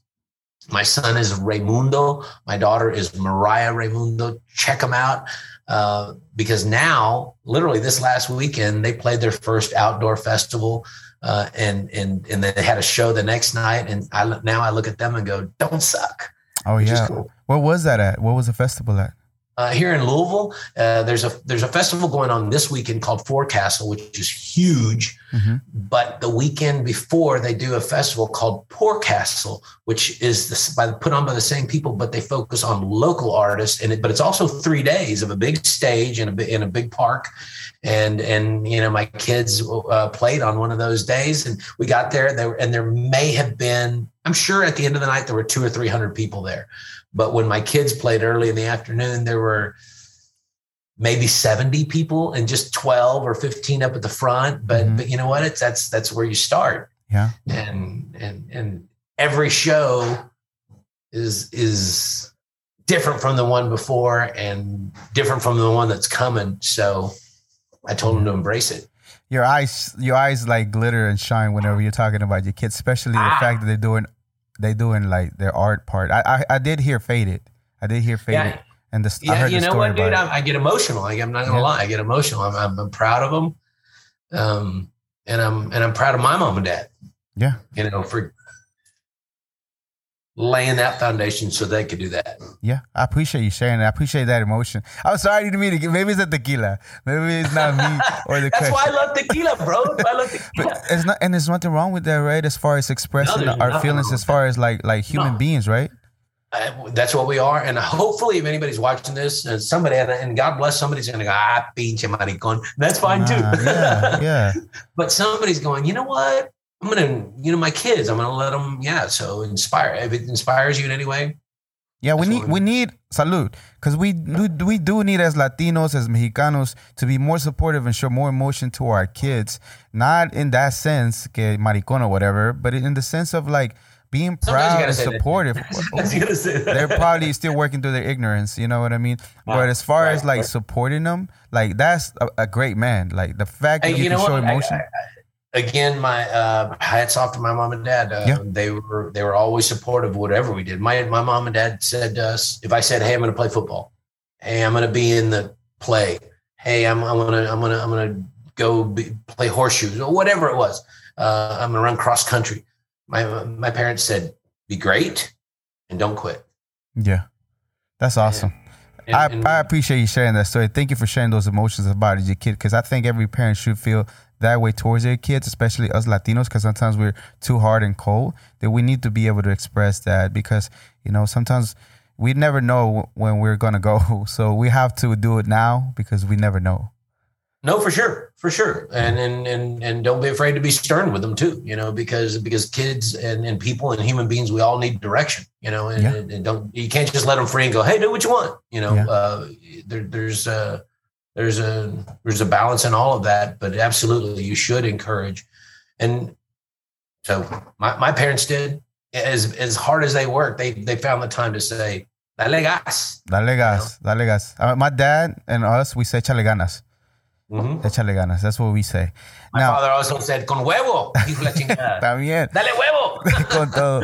My son is Reymundo. My daughter is Mariah Reymundo. Check them out. Uh, because now, literally this last weekend, they played their first outdoor festival uh, and and and they had a show the next night. And I now I look at them and go, "Don't suck." Oh yeah. Cool. Where was that at? What was the festival at? Uh, here in Louisville, uh, there's a there's a festival going on this weekend called Forecastle, which is huge. Mm-hmm. But the weekend before, they do a festival called Poorcastle, which is this, by, put on by the same people, but they focus on local artists. And it, but it's also three days of a big stage in a in a big park, and and you know my kids uh, played on one of those days, and we got there. There and there may have been, I'm sure, at the end of the night there were two or three hundred people there. But when my kids played early in the afternoon, there were maybe 70 people and just 12 or 15 up at the front. But mm-hmm. but you know what? It's that's that's where you start. Yeah. And and and every show is is different from the one before and different from the one that's coming. So I told them to embrace it. Your eyes, your eyes like glitter and shine whenever you're talking about your kids, especially the ah. fact that they're doing they're doing like their art part. I I, I did hear faded. I did hear faded. Yeah. And the, yeah, you know what, dude? I, I, get emotional. Like, I'm not gonna yeah. lie, I get emotional. I'm, I'm, I'm proud of them, um, and I'm and I'm proud of my mom and dad. Yeah, you know, for laying that foundation so they could do that. Yeah, I appreciate you sharing that. I appreciate that emotion. I'm sorry to me to maybe it's the tequila. Maybe it's not me or the. That's why I love tequila, bro. I love tequila. But it's not, and there's nothing wrong with that, right? As far as expressing no, our feelings, as far as like like human no. beings, right? Uh, that's what we are. And hopefully, if anybody's watching this and somebody, and God bless somebody's going to go, ah, pinche maricon. That's fine too. yeah, yeah. but somebody's going, you know what? I'm to, you know, my kids, I'm to let them, yeah. So inspire, if it inspires you in any way. Yeah, we need, we need salute because we do, we do need as Latinos, as Mexicanos, to be more supportive and show more emotion to our kids. Not in that sense, que maricon or whatever, but in the sense of like, being proud and supportive. They're probably still working through their ignorance. You know what I mean? Wow. But as far right. as like supporting them, like that's a, a, great man. Like the fact that hey, you, you can show what? emotion. I, I, again, my uh, hats off to my mom and dad. Uh, yeah. They were they were always supportive of whatever we did. My my mom and dad said to us, if I said, "Hey, I'm going to play football," "Hey, I'm going to be in the play," "Hey, I'm I'm going to I'm going to I'm going to go be, play horseshoes," or whatever it was, uh, I'm going to run cross country my my parents said, "Be great, and don't quit." Yeah, That's awesome. And- I, I appreciate you sharing that story. Thank you for sharing those emotions about your kid because I think every parent should feel that way towards their kids, especially us Latinos, because sometimes we're too hard and cold. That we need to be able to express that because you know sometimes we never know when we're gonna go, so we have to do it now because we never know. No, for sure, for sure, and and and and don't be afraid to be stern with them too. You know, because because kids and, and people and human beings, we all need direction. You know, and, Yeah. and, and don't you can't just let them free and go, hey, do what you want. You know, Yeah. uh, there, there's a there's a there's a balance in all of that, but absolutely you should encourage. And so my, my parents did as as hard as they worked, they they found the time to say, "Dale gas." Dale gas, dale gas. Uh, my dad and us, we say chale ganas. Mhm. Échale ganas. That's what we say. My Now, father also said, "Con huevo." hijo la chingada. también. Dale huevo. Con todo.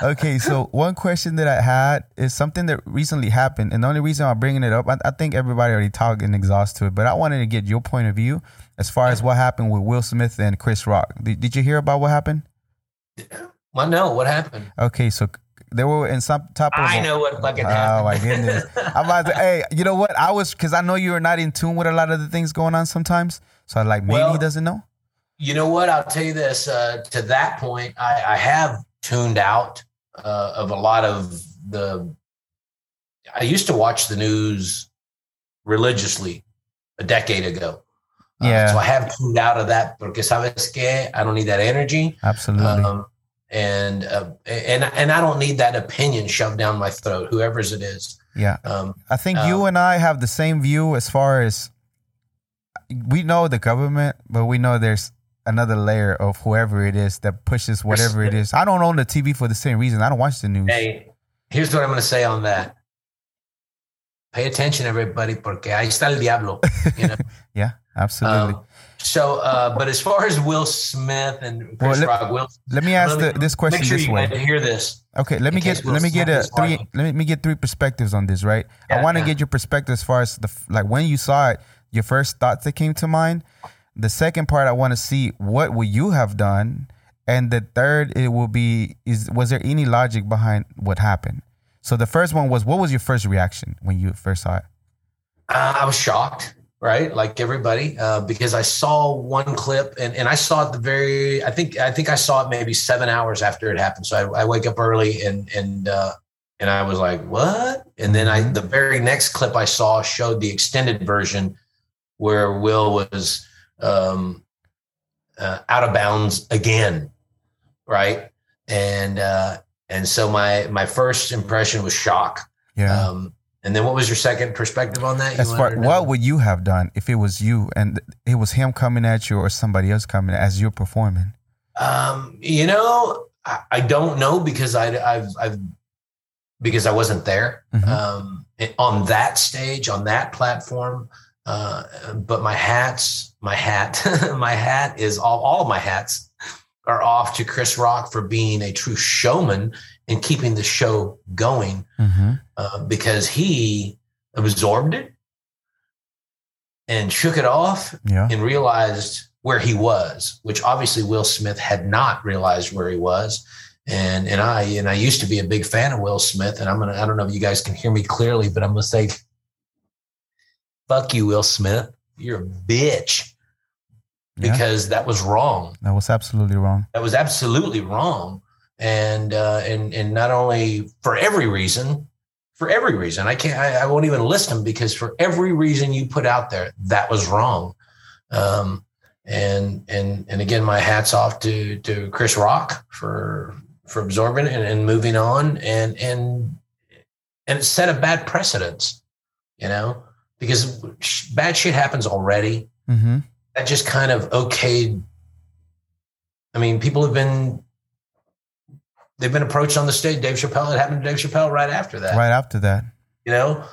Okay, so one question that I had is something that recently happened, and the only reason I'm bringing it up, I, I think everybody already talked and exhausted to it, but I wanted to get your point of view as far as what happened with Will Smith and Chris Rock. Did, did you hear about what happened? Well, no, what happened? Okay, so they were in some type of. I know what fucking Oh happened. Oh my goodness! I'm about to. Hey, you know what? I was because I know you're not in tune with a lot of the things going on sometimes. So I like maybe he doesn't know. you know what? I'll tell you this. Uh, to that point, I, I have tuned out uh, of a lot of the. I used to watch the news religiously a decade ago. Uh, Yeah. so I have tuned out of that because sabes que I don't need that energy. Absolutely. Um, and uh, and and I don't need that opinion shoved down my throat, whoever's it is. yeah. Um, I think you Um, and I have the same view as far as we know the government, but we know there's another layer of whoever it is that pushes whatever it is. I don't own the TV for the same reason. I don't watch the news. Hey, here's what I'm going to say on that. Pay attention, everybody, porque ahí está el diablo. You know. Yeah, absolutely. um, so, uh, but as far as Will Smith and Well, let- Rock, Will, let me ask let the, this question make sure this you way. hear this. Okay, let me get let me get a three let me get three perspectives on this, right? I want to yeah. get your perspective as far as the like when you saw it, your first thoughts that came to mind. The second part, I want to see what would you have done, and the third, it will be is was there any logic behind what happened? So the first one was what was your first reaction when you first saw it? Uh, I was shocked, right? Like everybody, uh, because I saw one clip and, and I saw it the very, I think, I think I saw it maybe seven hours after it happened. So I, I wake up early and, and, uh, and I was like, what? And then I, the very next clip I saw showed the extended version where Will was, um, uh, out of bounds again. Right. And, uh, and so my, my first impression was shock. Yeah. Um, and then what was your second perspective on that? As far wanted to know? what would you have done if it was you and it was him coming at you or somebody else coming as you're performing? Um, you know, I, I don't know because I, I've, I've, because I wasn't there Mhm. um, on that stage, on that platform. Uh, but my hats, my hat, my hat is all, all of my hats are off to Chris Rock for being a true showman and keeping the show going Mm-hmm. uh, because he absorbed it and shook it off Yeah. and realized where he was, which obviously Will Smith had not realized where he was. And and I and I used to be a big fan of Will Smith, and I'm gonna I don't know if you guys can hear me clearly, but I'm gonna say, "Fuck you, Will Smith. You're a bitch," Yeah. because that was wrong. That was absolutely wrong. That was absolutely wrong, and uh, and and not only for every reason, for every reason. I can't. I, I won't even list them because for every reason you put out there, that was wrong. Um, and and and again, my hats off to to Chris Rock for for absorbing it and, and moving on, and and and it set a bad precedence, you know, because bad shit happens already Mm-hmm. that just kind of okayed. I mean, people have been they've been approached on the stage. Dave Chappelle, it happened to Dave Chappelle right after that. Right after that. You know,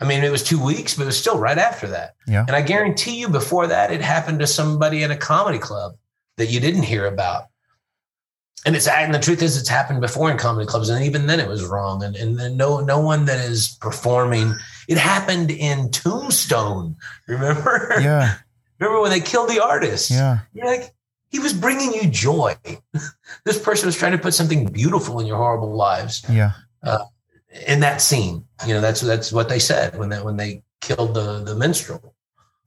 I mean, it was two weeks, but it was still right after that. Yeah. And I guarantee you, before that, it happened to somebody in a comedy club that you didn't hear about. And it's and the truth is, it's happened before in comedy clubs, and even then, it was wrong. And and no no one that is performing. It happened in Tombstone. Remember? Yeah. Remember when they killed the artist? Yeah. You're like, he was bringing you joy. this person was trying to put something beautiful in your horrible lives. Yeah. Uh, in that scene. You know, that's that's what they said when that when they killed the the minstrel.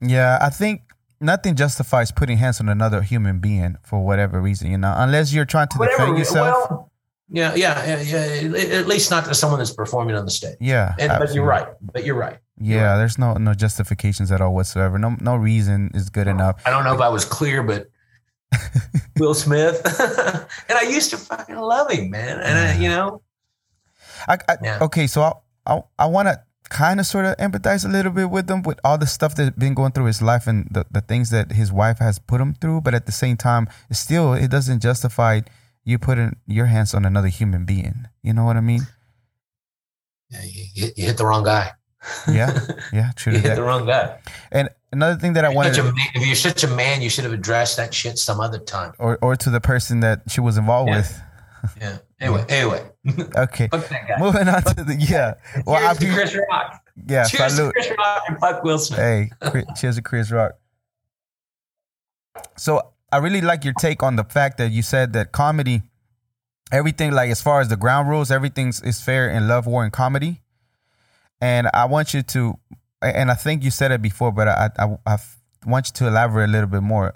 Yeah, I think nothing justifies putting hands on another human being for whatever reason, you know, unless you're trying to Whatever, defend yourself. well, yeah, yeah, yeah, yeah. At least not to someone that's performing on the stage. yeah, And, but you're right. But you're right. Yeah, there's no no justifications at all whatsoever. No no reason is good enough. I don't know if I was clear, but Will Smith, and I used to fucking love him, man. And I, you know, I, I, Yeah. Okay, so I I, I want to kind of sort of empathize a little bit with him with all the stuff that's been going through his life and the, the things that his wife has put him through. But at the same time, still, it doesn't justify you putting your hands on another human being. You know what I mean? yeah, you, you- hit the wrong guy. Yeah, yeah, true you hit the wrong guy. And another thing that I Such wanted, a man, if you're such a man, you should have addressed that shit some other time. or or to the person that she was involved Yeah. with. Yeah. Anyway, anyway, Okay, moving on to the yeah. Well, Cheers I to Chris Rock. yeah, Cheers salute. to Chris Rock and fuck Will Smith. Hey, cheers to Chris Rock. So I really like your take on the fact that you said that comedy, everything like as far as the ground rules, everything's is fair in love, war, and comedy. And I want you to, and I think you said it before, but I I, I want you to elaborate a little bit more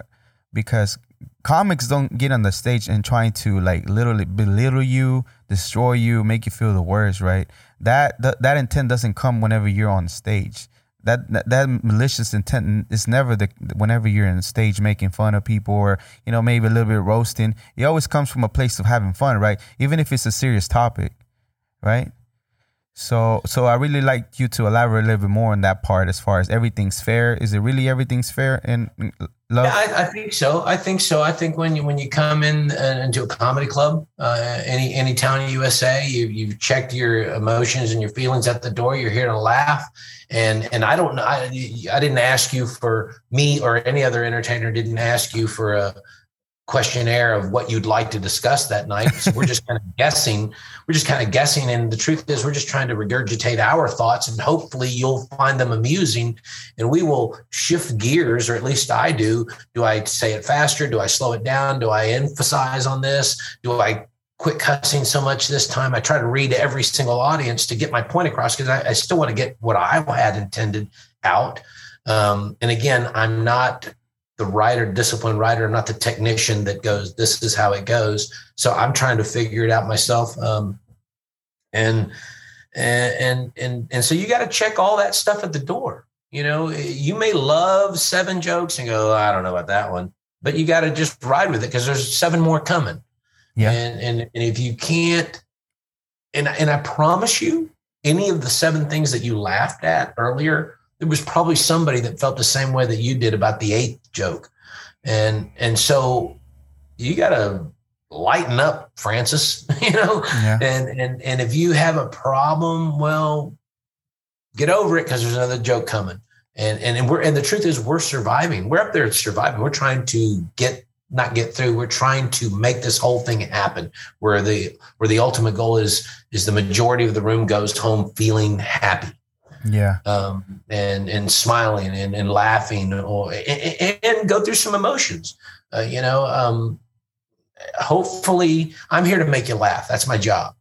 because comics don't get on the stage and trying to like literally belittle you, destroy you, make you feel the worst, right? That that, that intent doesn't come whenever you're on stage. That, that that malicious intent is never the whenever you're in stage making fun of people or you know maybe a little bit roasting. It always comes from a place of having fun, right? Even if it's a serious topic, right? So so I really like you to elaborate a little bit more on that part as far as everything's fair. Is it really everything's fair in love? Yeah, I, I think so. I think so. I think when you when you come in uh, into a comedy club, uh, any any town in USA, you you've checked your emotions and your feelings at the door. You're here to laugh, and and I don't know. I, I didn't ask you for me or any other entertainer didn't ask you for a questionnaire of what you'd like to discuss that night. So we're just kind of guessing. We're just kind of guessing, and the truth is, we're just trying to regurgitate our thoughts, and hopefully, you'll find them amusing and we will shift gears, or at least I do. Do I say it faster? Do I slow it down? Do I emphasize on this? Do I quit cussing so much this time? I try to read every single audience to get my point across because I, I still want to get what I had intended out. Um, and again, I'm not the writer, disciplined writer. I'm not the technician that goes, this is how it goes. So I'm trying to figure it out myself. Um, and, and, and, and, so you got to check all that stuff at the door. You know, you may love seven jokes and go, I don't know about that one, but you got to just ride with it because there's seven more coming. Yeah. And, and, and if you can't, and, and I promise you, any of the seven things that you laughed at earlier, there was probably somebody that felt the same way that you did about the eighth joke. And, and so you got to lighten up, Francis, you know, Yeah. and, and, and if you have a problem, well, get over it because there's another joke coming. And, and, and we're, and the truth is we're surviving. We're up there surviving. We're trying to get, not get through. We're trying to make this whole thing happen where the, where the ultimate goal is, is the majority of the room goes home feeling happy Yeah. um, and and smiling and, and laughing or and, and go through some emotions. Uh, you know, um, hopefully, I'm here to make you laugh. That's my job.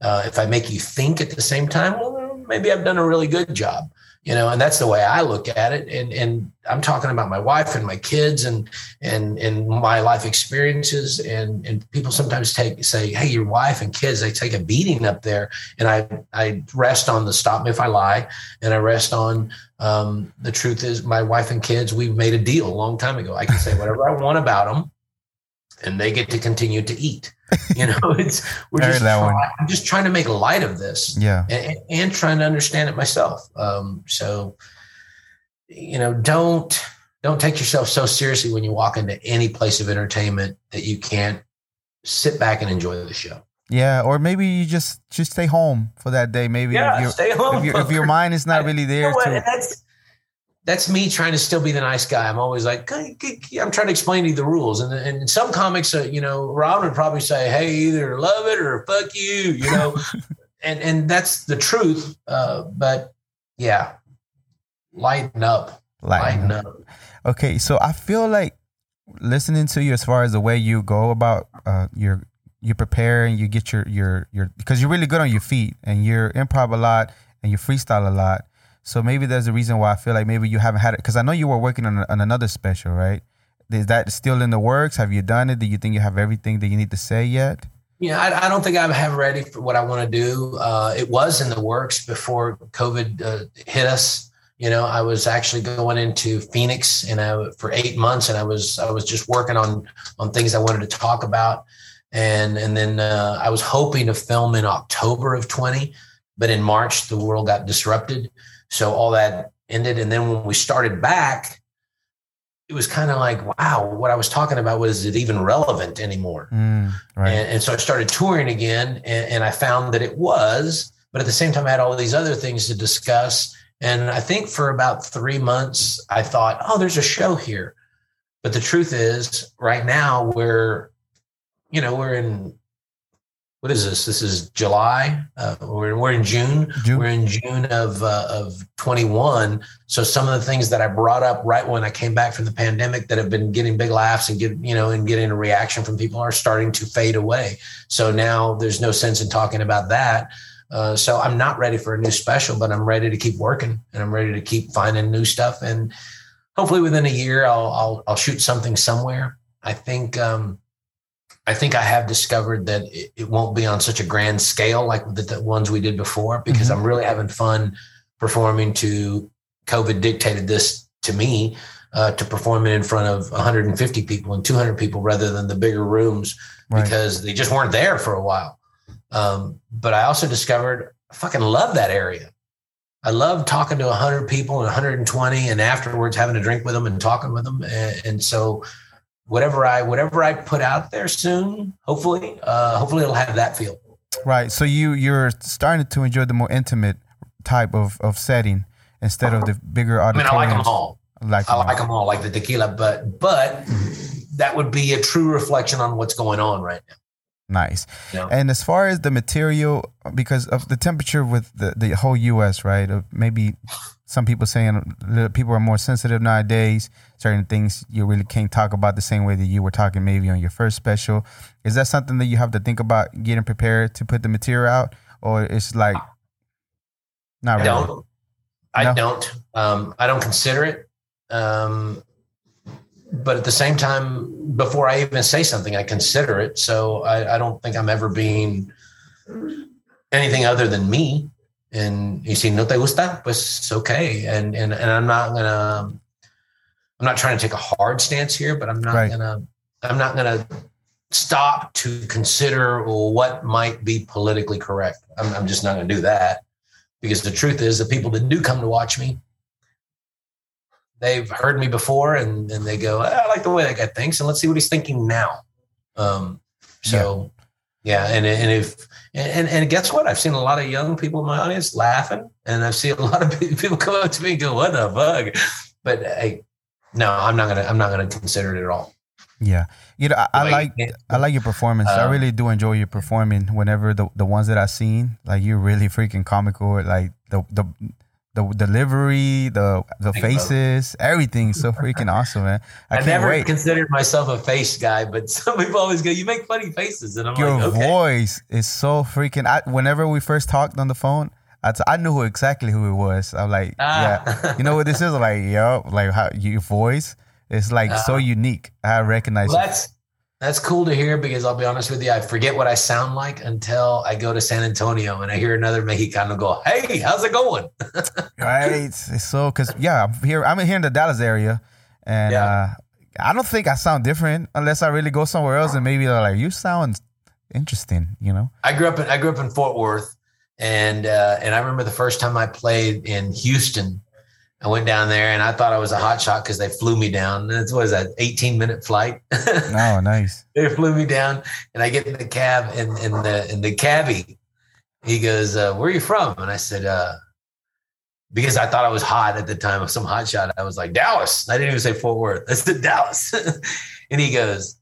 Uh, if I make you think at the same time, well, maybe I've done a really good job. You know, and that's the way I look at it. And and I'm talking about my wife and my kids and and and my life experiences. And and people sometimes take say, "Hey, your wife and kids they take a beating up there." And I I rest on the stop me if I lie and I rest on um, the truth is my wife and kids. We made a deal a long time ago. I can say whatever I want about them, and they get to continue to eat. You know, it's we're just that one. try- I'm just trying to make light of this Yeah. and, and trying to understand it myself. Um, so, you know, don't don't take yourself so seriously when you walk into any place of entertainment that you can't sit back and enjoy the show. Yeah. Or maybe you just just stay home for that day. Maybe if, your stay home. if, your if your mind is not really You there know what? to that's that's me trying to still be the nice guy. I'm always like, I'm trying to explain to you the rules. And and some comics, uh, you know, Ron would probably say, "Hey, either love it or fuck you," you know, and and that's the truth. Uh, but yeah, lighten up, lighten lighten up. up. Okay, so I feel like listening to you as far as the way you go about uh, your you prepare and you get your your your because you're really good on your feet and you're improv a lot and you freestyle a lot. So maybe there's a reason why I feel like maybe you haven't had it because I know you were working on, on another special, right? Is that still in the works? Have you done it? Do you think you have everything that you need to say yet? Yeah, I, I don't think I have ready for what I want to do. Uh, it was in the works before COVID uh, hit us. You know, I was actually going into Phoenix and I for eight months, and I was I was just working on on things I wanted to talk about, and and then uh, I was hoping to film in October of twenty, but in March the world got disrupted, so all that ended. And then when we started back, it was kind of like, wow, what I was talking about was it even relevant anymore? Mm, right. and, and, so I started touring again, and, and I found that it was. But at the same time, I had all these other things to discuss and I think for about three months, I thought, oh, there's a show here. But the truth is, right now, we're, you know, we're in, what is this? This is July. Uh, we're, we're in June. June. We're in June of, uh, of 21. So some of the things that I brought up right when I came back from the pandemic that have been getting big laughs and get, you know, and getting a reaction from people are starting to fade away. So now there's no sense in talking about that. Uh, so I'm not ready for a new special, but I'm ready to keep working and I'm ready to keep finding new stuff. And hopefully within a year, I'll I'll, I'll shoot something somewhere. I think um, I think I have discovered that it, it, won't be on such a grand scale like the, the ones we did before because mm-hmm. I'm really having fun performing to COVID dictated this to me uh, to perform it in front of 150 people and 200 people rather than the bigger rooms right. because they just weren't there for a while. Um, but I also discovered I fucking love that area. I love talking to 100 people and 120 and afterwards having a drink with them and talking with them. And, and so whatever I whatever I put out there soon, hopefully, uh, hopefully it'll have that feel. Right. So you you're starting to enjoy the more intimate type of, of setting instead of the bigger auditoriums. I mean, I like them all. I like, them, I like all. them all, like the tequila, but but that would be a true reflection on what's going on right now. Nice. Yeah. And as far as the material, because of the temperature with the, the whole U.S., right? Maybe some people saying people are more sensitive nowadays. Certain things you really can't talk about the same way that you were talking maybe on your first special. Is that something that you have to think about getting prepared to put the material out, or it's like not really? I don't. I no? don't. Um, I don't consider it. Um, but at the same time, before I even say something, I consider it. So I, I don't think I'm ever being anything other than me. And you see, no te gusta, pues it's okay. And and and I'm not gonna. I'm not trying to take a hard stance here, but I'm not right. gonna. I'm not gonna stop to consider what might be politically correct. I'm, I'm just not gonna do that because the truth is, the people that do come to watch me they've heard me before and, and they go, I like the way that guy thinks, and let's see what he's thinking now. Um, so yeah. and and if and and guess what? I've seen a lot of young people in my audience laughing, and I've seen a lot of people come up to me and go, "What the fuck?" But hey, no, I'm not gonna I'm not gonna consider it at all. Yeah, you know, I, I like I like your performance. Um, I really do enjoy your performing. Whenever the the ones that I've seen, like you're really freaking comical. Like the the the delivery, the the faces, everything so freaking awesome, man. I, I never wait. considered myself a face guy, but some people always go, "You make funny faces," and I'm Your like, "Your voice is so freaking." I, whenever we first talked on the phone, I, t- I knew who exactly who it was. I'm like, ah. yeah, you know what this is? like, yo, like how your voice is like so unique. I recognize. Well, that's that's cool to hear because I'll be honest with you, I forget what I sound like until I go to San Antonio and I hear another Mexicano go, "Hey, how's it going?" right. So because yeah, I'm here. I'm here in the Dallas area, and yeah. uh, I don't think I sound different unless I really go somewhere else and maybe they're like, "You sound interesting," you know. I grew up in I grew up in Fort Worth, and uh, and I remember the first time I played in Houston I went down there and I thought I was a hot shot because they flew me down. It was that 18 minute flight. oh, nice. they flew me down and I get in the cab and, and the and the cabbie, he goes, uh, where are you from? And I said, uh, because I thought I was hot at the time of some hot shot. I was like, Dallas. I didn't even say Fort Worth. I said Dallas. and he goes,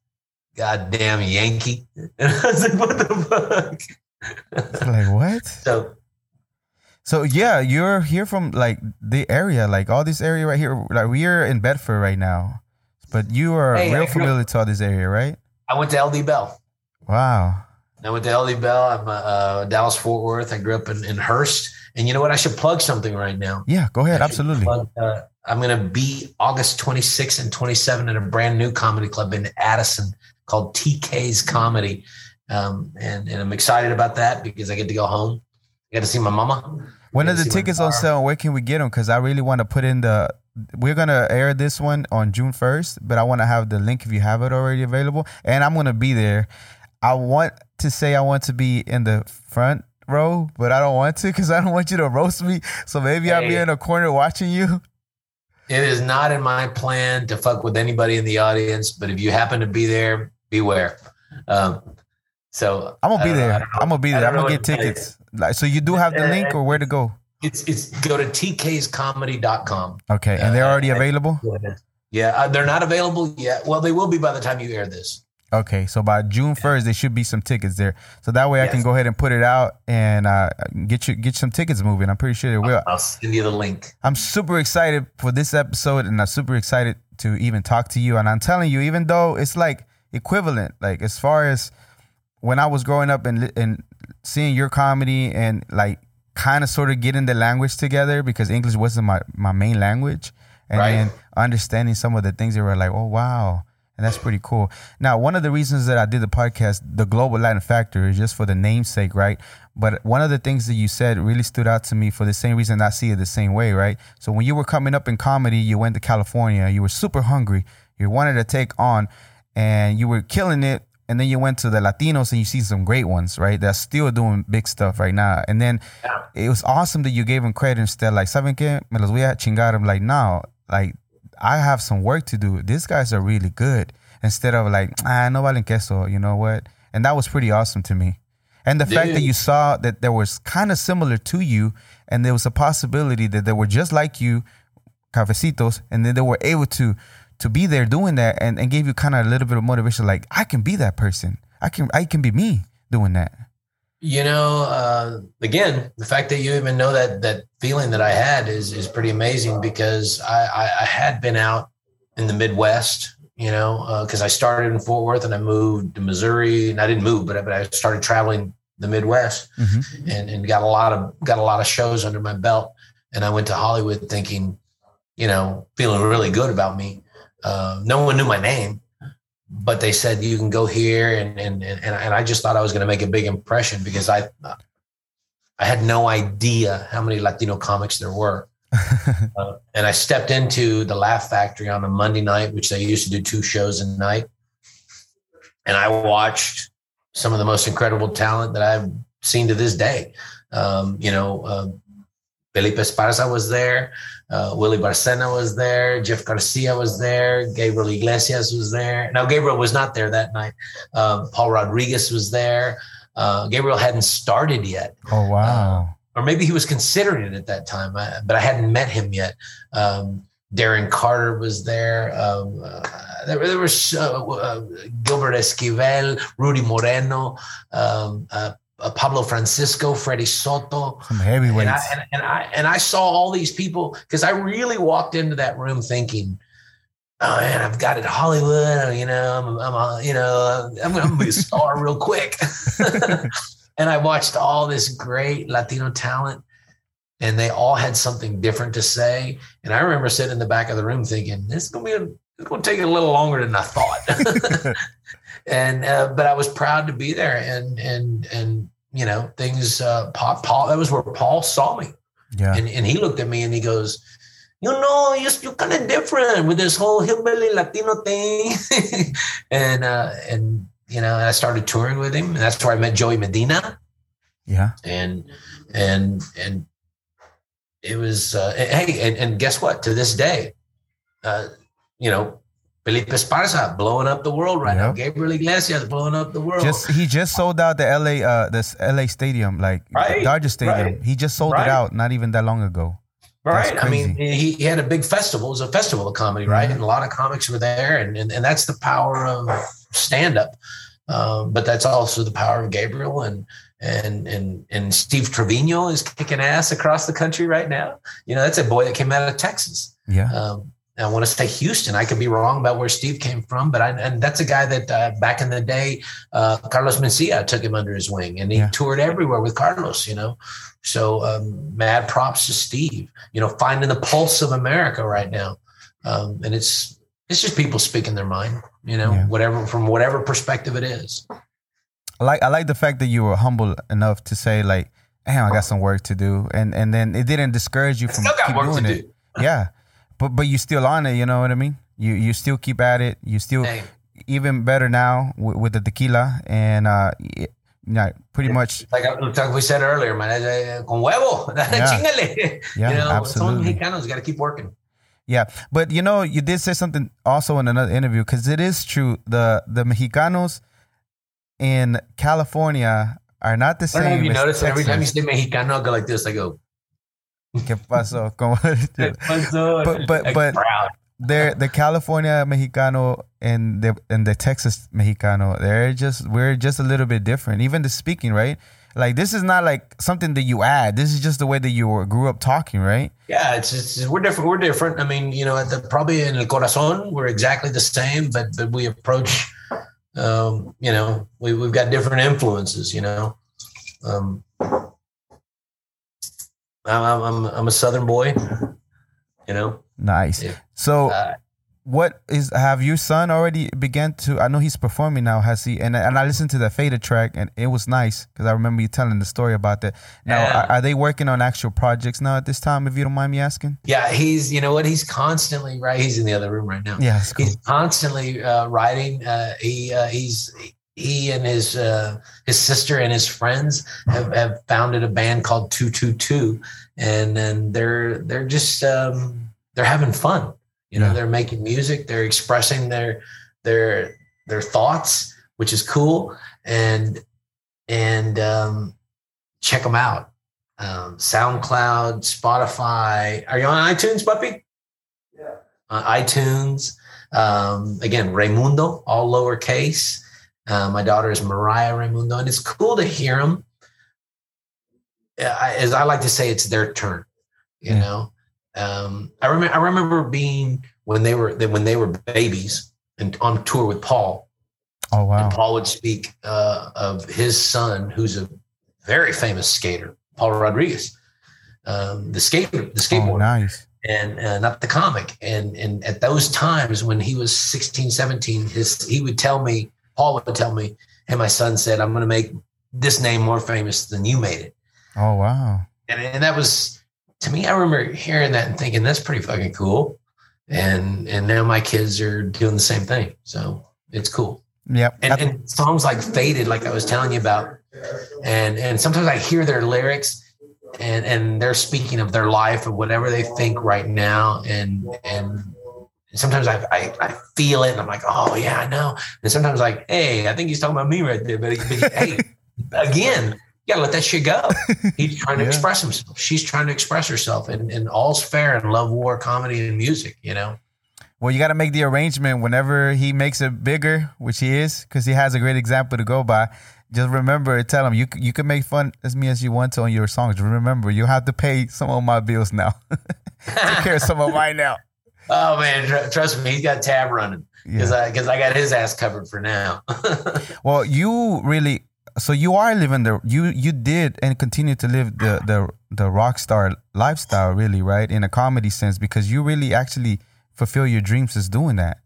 God damn Yankee. And I was like, what the fuck? like what? So so yeah, you're here from like the area, like all this area right here. Like we're in Bedford right now, but you are hey, real familiar to all this area, right? I went to LD Bell. Wow. I went to LD Bell. I'm uh, uh, Dallas Fort Worth. I grew up in, in Hurst. And you know what? I should plug something right now. Yeah, go ahead. Absolutely. Plug, uh, I'm going to be August 26 and 27 at a brand new comedy club in Addison called TK's Comedy. Um, and, and I'm excited about that because I get to go home. I get to see my mama. When are the tickets on sale? Where can we get them? Because I really want to put in the. We're gonna air this one on June first, but I want to have the link if you have it already available, and I'm gonna be there. I want to say I want to be in the front row, but I don't want to because I don't want you to roast me. So maybe hey, I'll be in a corner watching you. It is not in my plan to fuck with anybody in the audience, but if you happen to be there, beware. Um, so I'm gonna be there. I'm gonna be there. I'm gonna get tickets. Like, so you do have the link or where to go? It's it's go to tk'scomedy.com. Okay, and they're already available. Yeah, uh, they're not available yet. Well, they will be by the time you air this. Okay, so by June first, there should be some tickets there. So that way, yes. I can go ahead and put it out and uh, get you get some tickets moving. I'm pretty sure they will. I'll send you the link. I'm super excited for this episode, and I'm super excited to even talk to you. And I'm telling you, even though it's like equivalent, like as far as when I was growing up and and seeing your comedy and like kind of sort of getting the language together because English wasn't my my main language, and right. then understanding some of the things that were like, oh wow and that's pretty cool. Now, one of the reasons that I did the podcast, the Global Latin Factor, is just for the namesake, right? But one of the things that you said really stood out to me for the same reason I see it the same way, right? So when you were coming up in comedy, you went to California, you were super hungry, you wanted to take on, and you were killing it. And then you went to the Latinos and you see some great ones, right? That's still doing big stuff right now. And then yeah. it was awesome that you gave them credit instead. Like, ¿saben qué? Me los voy a chingar. I'm like, no, like I have some work to do. These guys are really good. Instead of like, ah, no valen queso, you know what? And that was pretty awesome to me. And the Dude. fact that you saw that there was kind of similar to you, and there was a possibility that they were just like you, cafecitos, and then they were able to to be there doing that, and, and gave you kind of a little bit of motivation, like I can be that person. I can I can be me doing that. You know, uh, again, the fact that you even know that that feeling that I had is is pretty amazing because I, I, I had been out in the Midwest, you know, because uh, I started in Fort Worth and I moved to Missouri, and I didn't move, but I, but I started traveling the Midwest mm-hmm. and, and got a lot of got a lot of shows under my belt, and I went to Hollywood thinking, you know, feeling really good about me. Uh, no one knew my name, but they said you can go here and and and, and I just thought I was going to make a big impression because I I had no idea how many Latino comics there were. uh, and I stepped into the Laugh Factory on a Monday night, which they used to do two shows a night. And I watched some of the most incredible talent that I've seen to this day. Um, you know, uh, Felipe Esparza was there. Uh, Willie Barcena was there. Jeff Garcia was there. Gabriel Iglesias was there. Now, Gabriel was not there that night. Um, Paul Rodriguez was there. Uh, Gabriel hadn't started yet. Oh, wow. Uh, or maybe he was considering it at that time, uh, but I hadn't met him yet. Um, Darren Carter was there. Um, uh, there, there was uh, Gilbert Esquivel, Rudy Moreno, um, uh, Uh, Pablo Francisco, Freddie Soto, some heavyweights. And I, and, and I and I saw all these people because I really walked into that room thinking, "Oh man, I've got it, Hollywood. You know, I'm, I'm a, you know, uh, I'm going to be a star real quick." and I watched all this great Latino talent, and they all had something different to say. And I remember sitting in the back of the room thinking, "This is going to be a, it's going to take a little longer than I thought." and uh, but I was proud to be there, and and and you know, things, uh, Paul, Paul, that was where Paul saw me. Yeah. And, and he looked at me and he goes, you know, you're, you're kind of different with this whole hillbilly Latino thing. and, uh, and, you know, I started touring with him and that's where I met Joey Medina. Yeah. And, and, and it was, uh, hey, and, and guess what? To this day, uh, you know, Felipe Esparza blowing up the world right yep. now. Gabriel Iglesias blowing up the world. Just he just sold out the LA uh this LA stadium, like right? Dodger Stadium. Right? He just sold right? it out not even that long ago. Right. I mean, he, he had a big festival. It was a festival of comedy, right? Mm-hmm. And a lot of comics were there. And, and, and that's the power of stand up. Um, but that's also the power of Gabriel and, and, and, and Steve Trevino is kicking ass across the country right now. You know, that's a boy that came out of Texas. Yeah. Um, I want to say Houston. I could be wrong about where Steve came from, but I, and that's a guy that uh, back in the day, uh, Carlos Mencia took him under his wing, and he yeah. toured everywhere with Carlos. You know, so um, mad props to Steve. You know, finding the pulse of America right now, um, and it's it's just people speaking their mind. You know, yeah. whatever from whatever perspective it is. I like I like the fact that you were humble enough to say like, "Damn, I got some work to do," and and then it didn't discourage you from keep doing it. Do. Yeah, but but you still on it. You know what I mean? You you still keep at it. You still hey. even better now with, with, the tequila and uh, yeah, pretty much. Like, like we said earlier, man, eh, con huevo, yeah. chingale. Yeah, you know, absolutely. Mexicanos got to keep working. Yeah, but you know, you did say something also in another interview because it is true. The the Mexicanos in California are not the same. I don't know if you notice Texas. every time you say Mexicano, I go like this. I go, ¿Qué pasó? ¿Qué pasó? But but but they're the California Mexicano and the and the Texas Mexicano. They're just we're just a little bit different. Even the speaking, right? Like this is not like something that you add. This is just the way that you grew up talking, right? Yeah, it's, it's we're different. We're different. I mean, you know, at the, probably in el corazon, we're exactly the same, but but we approach. Um, you know, we we've got different influences. You know, um, I'm, I'm, I'm a Southern boy, you know. Nice. Yeah. So, uh, what is have your son already began to? I know he's performing now. Has he? And and I listened to the Faded track, and it was nice because I remember you telling the story about that. Now, yeah. are, are, they working on actual projects now at this time? If you don't mind me asking. Yeah, he's. You know what? He's constantly right. He's in the other room right now. Yeah, cool. he's constantly uh, writing. Uh, he uh, he's he and his uh, his sister and his friends have, have founded a band called Two Two Two, and then they're they're just um, they're having fun. You know, yeah. they're making music, they're expressing their their their thoughts, which is cool, and and um, check them out. Um, SoundCloud, Spotify. Are you on iTunes, puppy? Yeah. Uh, iTunes. Um, again, Reymundo, all lowercase. Uh, my daughter is Mariah Reymundo, and it's cool to hear them. As I like to say, it's their turn. You yeah. know, um, I remember. I remember being when they were when they were babies and on tour with Paul. Oh wow! And Paul would speak uh, of his son, who's a very famous skater, Paul Rodriguez, um, the skater, the skateboarder. Oh, nice and uh, not the comic. And and at those times when he was 16, 17, his he would tell me Paul would tell me, "Hey, my son said I'm going to make this name more famous than you made it." Oh wow! And and that was to me. I remember hearing that and thinking that's pretty fucking cool. And and now my kids are doing the same thing, so it's cool. Yep. And, and songs like "Faded," like I was telling you about, and and sometimes I hear their lyrics and and they're speaking of their life or whatever they think right now and and and sometimes I, I, I feel it and I'm like, oh yeah, I know. And sometimes like, hey, I think he's talking about me right there. But, but hey, again, you gotta let that shit go. He's trying to yeah. express himself. She's trying to express herself, and, and all's fair in love, war, comedy, and music. You know. Well, you got to make the arrangement whenever he makes it bigger, which he is, because he has a great example to go by. Just remember, tell him you you can make fun as me as you want to on your songs. Remember, you have to pay some of my bills now. Take care of some of mine now. Oh man, tr- trust me, he's got tab running because yeah. I because I got his ass covered for now. well, you really so you are living the you you did and continue to live the the the rock star lifestyle really right in a comedy sense because you really actually fulfill your dreams as doing that.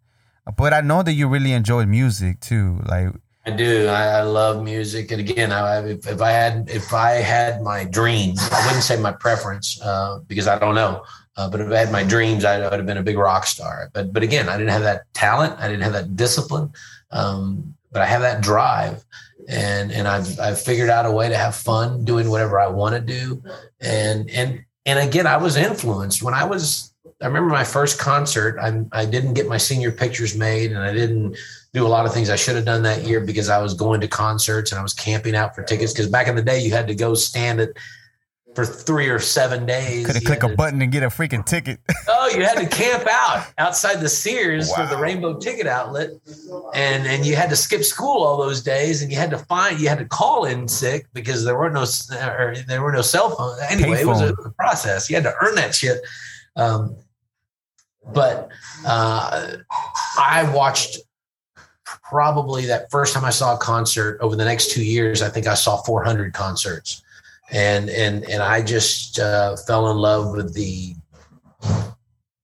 But I know that you really enjoy music too, like. I do. I, I love music, and again, I, if, if, I had if I had my dreams, I wouldn't say my preference uh, because I don't know. Uh, but if I had my dreams, I would have been a big rock star. But but again, I didn't have that talent. I didn't have that discipline. Um, but I have that drive, and and I've I've figured out a way to have fun doing whatever I want to do. And and and again, I was influenced when I was. I remember my first concert. I I didn't get my senior pictures made, and I didn't do a lot of things I should have done that year because I was going to concerts and I was camping out for tickets. Because back in the day, you had to go stand at for three or seven days. Could have click a to, button and get a freaking ticket. oh, you had to camp out outside the Sears wow. for the Rainbow Ticket Outlet, and and you had to skip school all those days, and you had to find you had to call in sick because there were no or there were no cell phones. Anyway, it was, a, it was, a, process. You had to earn that shit. Um, but uh, I watched probably that first time I saw a concert over the next two years. I think I saw 400 concerts, and and and I just uh, fell in love with the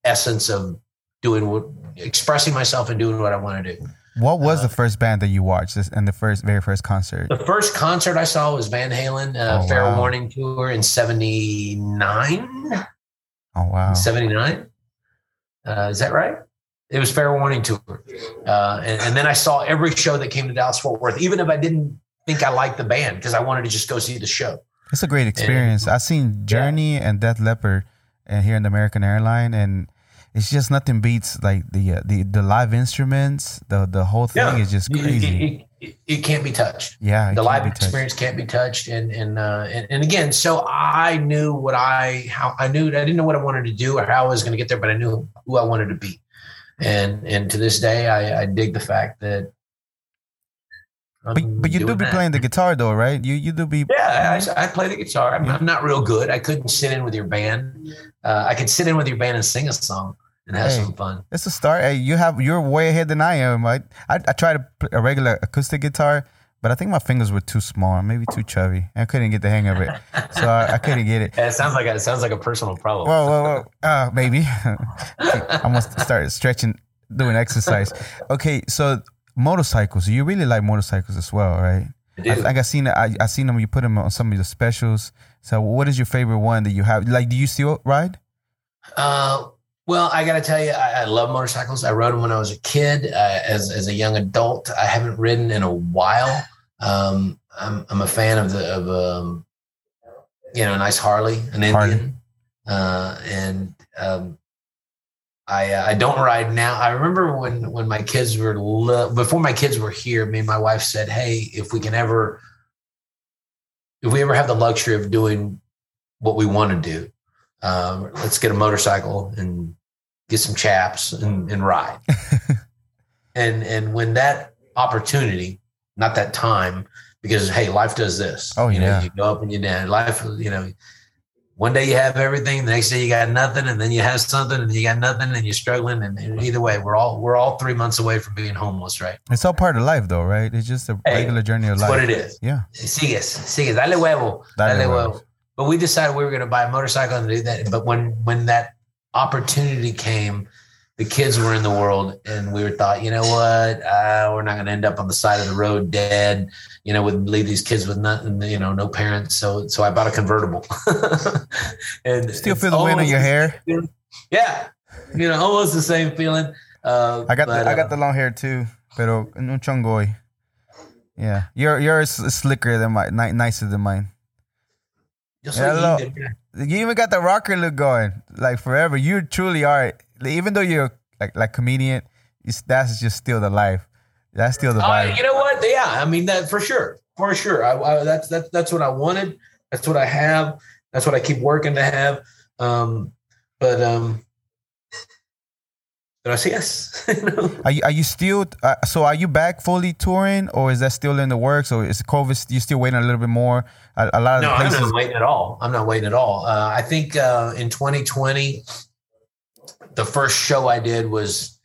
essence of doing what expressing myself and doing what I want to do. What was uh, the first band that you watched and the first very first concert? The first concert I saw was Van Halen, uh, oh, Fair wow. Warning tour in '79. Oh wow, '79. Uh, is that right? It was Fair Warning tour, uh, and, and, then I saw every show that came to Dallas Fort Worth, even if I didn't think I liked the band because I wanted to just go see the show. It's a great experience. And, I've seen Journey yeah. and Def Leppard, and uh, here in the American Airline, and it's just nothing beats like the uh, the the live instruments. The the whole thing yeah. is just crazy. It, it, it, can't be touched. Yeah, the live experience can't be touched. And and, uh, and and again, so I knew what I how I knew I didn't know what I wanted to do or how I was going to get there, but I knew who I wanted to be. And and to this day, I, I dig the fact that but, but you do be that. playing the guitar though, right? You you do be. Yeah, I, I play the guitar. I'm, yeah. I'm, not real good. I couldn't sit in with your band. Uh, I could sit in with your band and sing a song and have hey, some fun. It's a start. Hey, you have you're way ahead than I am. I I, I tried a regular acoustic guitar, but I think my fingers were too small, maybe too chubby. I couldn't get the hang of it, so I, I couldn't get it. it sounds like a, it sounds like a personal problem. Whoa, whoa, whoa. Uh, maybe I must start stretching, doing exercise. Okay, so motorcycles. You really like motorcycles as well, right? I, I like I seen I I seen them. You put them on some of the specials. So, what is your favorite one that you have? Like, do you still ride? Uh, well, I got to tell you, I, I, love motorcycles. I rode them when I was a kid. Uh, as as a young adult, I haven't ridden in a while. Um, I'm I'm a fan of the of um, you know, a nice Harley, an Indian, uh, and um, I uh, I don't ride now. I remember when when my kids were li- before my kids were here. Me and my wife said, "Hey, if we can ever, if we ever have the luxury of doing what we want to do, um, let's get a motorcycle and get some chaps and, and ride." and and when that opportunity, not that time, because hey, life does this. Oh you yeah, know, you go up and you down. Life, you know one day you have everything, the next day you got nothing, and then you have something, and you got nothing, and you're struggling. And, and either way, we're all we're all three months away from being homeless, right? It's all part of life, though, right? It's just a hey, regular journey of life. what it is. Yeah. Sigues, sigues, dale huevo, dale, dale huevo. But we decided we were going to buy a motorcycle and do that. But when when that opportunity came, the kids were in the world, and we were thought, you know what, uh, we're not going to end up on the side of the road dead. You know, would leave these kids with nothing, you know, no parents. So, so I bought a convertible. and still feel the wind in your hair. Yeah, you know, almost the same feeling. Uh, I got but, the, I got the uh, long hair too, pero un chongoy. Yeah, your yours is slicker than mine, nicer than mine. Yeah, you even got the rocker look going, like forever. You truly are even though you're like like comedian, that's just still the life. That's still the vibe. Uh, you know what? Yeah, I mean that for sure, for sure. I, I, that's that's that's what I wanted. That's what I have. That's what I keep working to have. Um, but um, did I say yes? Are you are you still uh, so? Are you back fully touring, or is that still in the works, or is COVID? You still waiting a little bit more? A, a lot of no, places- I'm not waiting at all. I'm not waiting at all. Uh, I think uh, in 2020, the first show I did was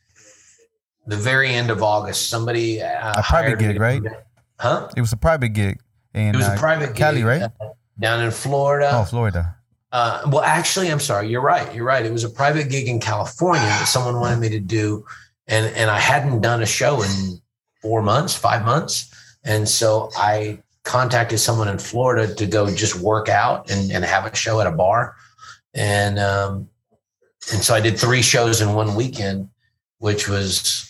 the very end of August. Somebody uh, a private gig, right? Huh? It was a private gig. In, it was a uh, private Cali, gig, right? Uh, down in Florida. Oh, Florida. Uh, well, actually, I'm sorry. You're right. You're right. It was a private gig in California that someone wanted me to do, and and I hadn't done a show in four months, five months, and so I contacted someone in Florida to go just work out and, and have a show at a bar, and um, and so I did three shows in one weekend, which was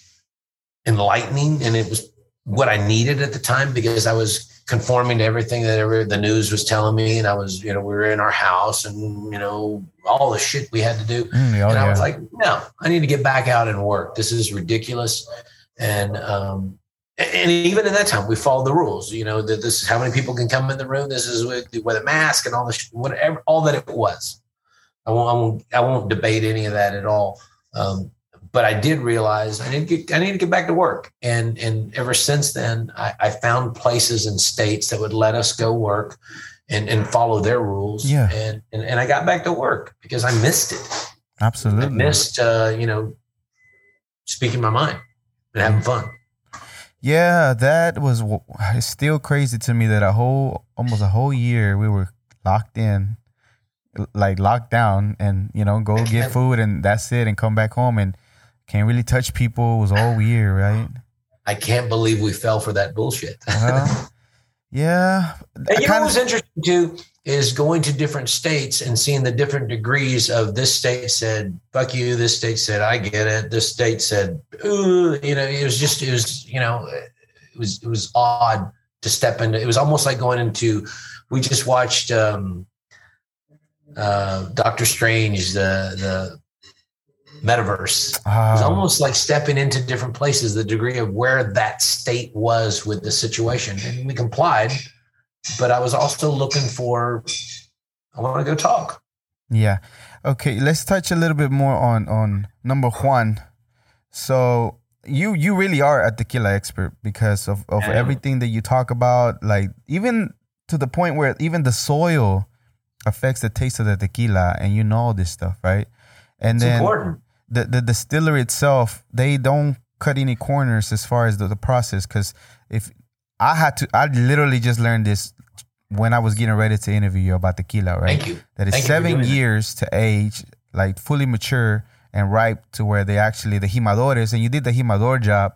enlightening. And it was what I needed at the time because I was conforming to everything that ever the news was telling me. And I was, you know, we were in our house and, you know, all the shit we had to do. Mm, oh, and I yeah. was like, no, I need to get back out and work. This is ridiculous. And, um, and even in that time, we followed the rules. You know that this is how many people can come in the room. This is with, with a mask and all the whatever, all that it was. I won't, I won't, I won't debate any of that at all. Um, but I did realize I need to get, I need to get back to work. And, and ever since then, I, I found places and states that would let us go work and, and follow their rules. Yeah. And, and, and I got back to work because I missed it. Absolutely. I missed, uh, you know, speaking my mind and having fun. Yeah, that was it's still crazy to me that a whole almost a whole year we were locked in, like locked down, and you know go get food and that's it, and come back home and can't really touch people. It was all weird, right? I can't believe we fell for that bullshit. well, yeah. And you know what's interesting too is going to different states and seeing the different degrees of this state said "fuck you," this state said "I get it," this state said "ooh," you know. It was just it was you know it was it was odd to step into. It was almost like going into. We just watched um, uh, Doctor Strange, the the metaverse. Oh. It's almost like stepping into different places, the degree of where that state was with the situation. And we complied, but I was also looking for, I want to go talk. Yeah. Okay. Let's touch a little bit more on, on number Juan. So you, you really are a tequila expert because of, of everything that you talk about, like even to the point where even the soil affects the taste of the tequila and you know all this stuff, right? And it's then important the the distillery itself they don't cut any corners as far as the, the process because if I had to I literally just learned this when I was getting ready to interview you about tequila, right? Thank you. That is Thank seven years that. to age, like fully mature and ripe to where they actually the jimadores, and you did the jimador job,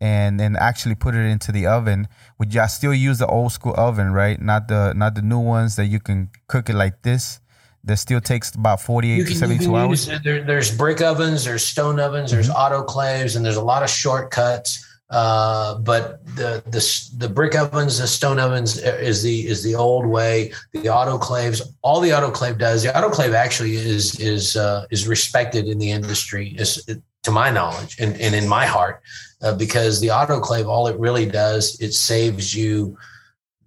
and then actually put it into the oven. Would you still use the old school oven, right? Not the not the new ones that you can cook it like this that still takes about 48 can, to 72 hours? There, there's brick ovens, there's stone ovens, there's mm-hmm. autoclaves, and there's a lot of shortcuts. Uh, but the, the the brick ovens, the stone ovens is the is the old way. The autoclaves, all the autoclave does, the autoclave actually is is uh, is respected in the industry, is to my knowledge and, and in my heart, uh, because the autoclave, all it really does, it saves you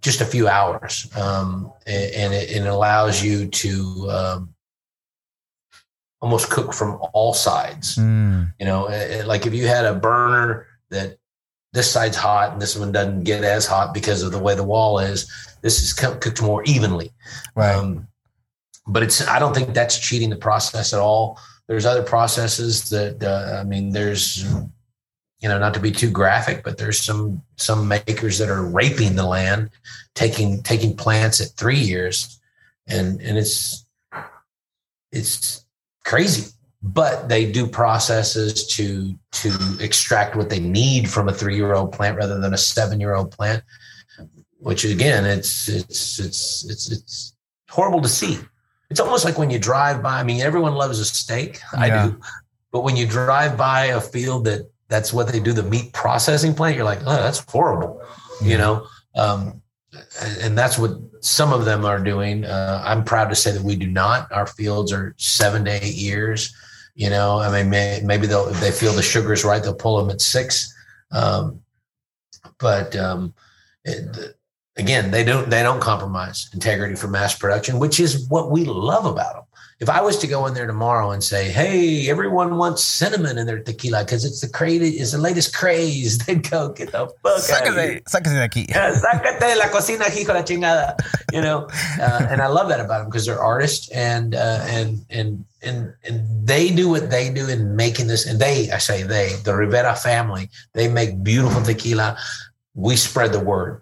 just a few hours, um, and, it, it, allows you to um, almost cook from all sides. Mm. You know, like if you had a burner that this side's hot and this one doesn't get as hot because of the way the wall is, this is cooked more evenly. Right. Um, but it's I don't think that's cheating the process at all. There's other processes that uh, I mean, there's you know, not to be too graphic, but there's some some makers that are raping the land, taking taking plants at three years, and and it's it's crazy. But they do processes to to extract what they need from a three year old plant rather than a seven year old plant, which again, it's it's it's it's it's horrible to see. It's almost like when you drive by. I mean, everyone loves a steak. Yeah. I do. But when you drive by a field that that's what they do the meat processing plant. You're like oh that's horrible you know? Um, and that's what some of them are doing. Uh, i'm proud to say that we do not. Our fields are seven to eight years you know? I mean may, maybe they'll if they feel the sugar is right they'll pull them at six. Um, but um, it, again they don't they don't compromise integrity for mass production which is what we love about them if I was to go in there tomorrow and say, "Hey, everyone wants cinnamon in their tequila because it's the crazy, it's the latest craze," they'd go, "Get the fuck sácate, out of here! Sácate de aquí! sácate de la cocina, hijo la chingada!" You know, uh, and I love that about them because they're artists and uh, and and and and they do what they do in making this. And they, I say they, the Rivera family, they make beautiful tequila. We spread the word,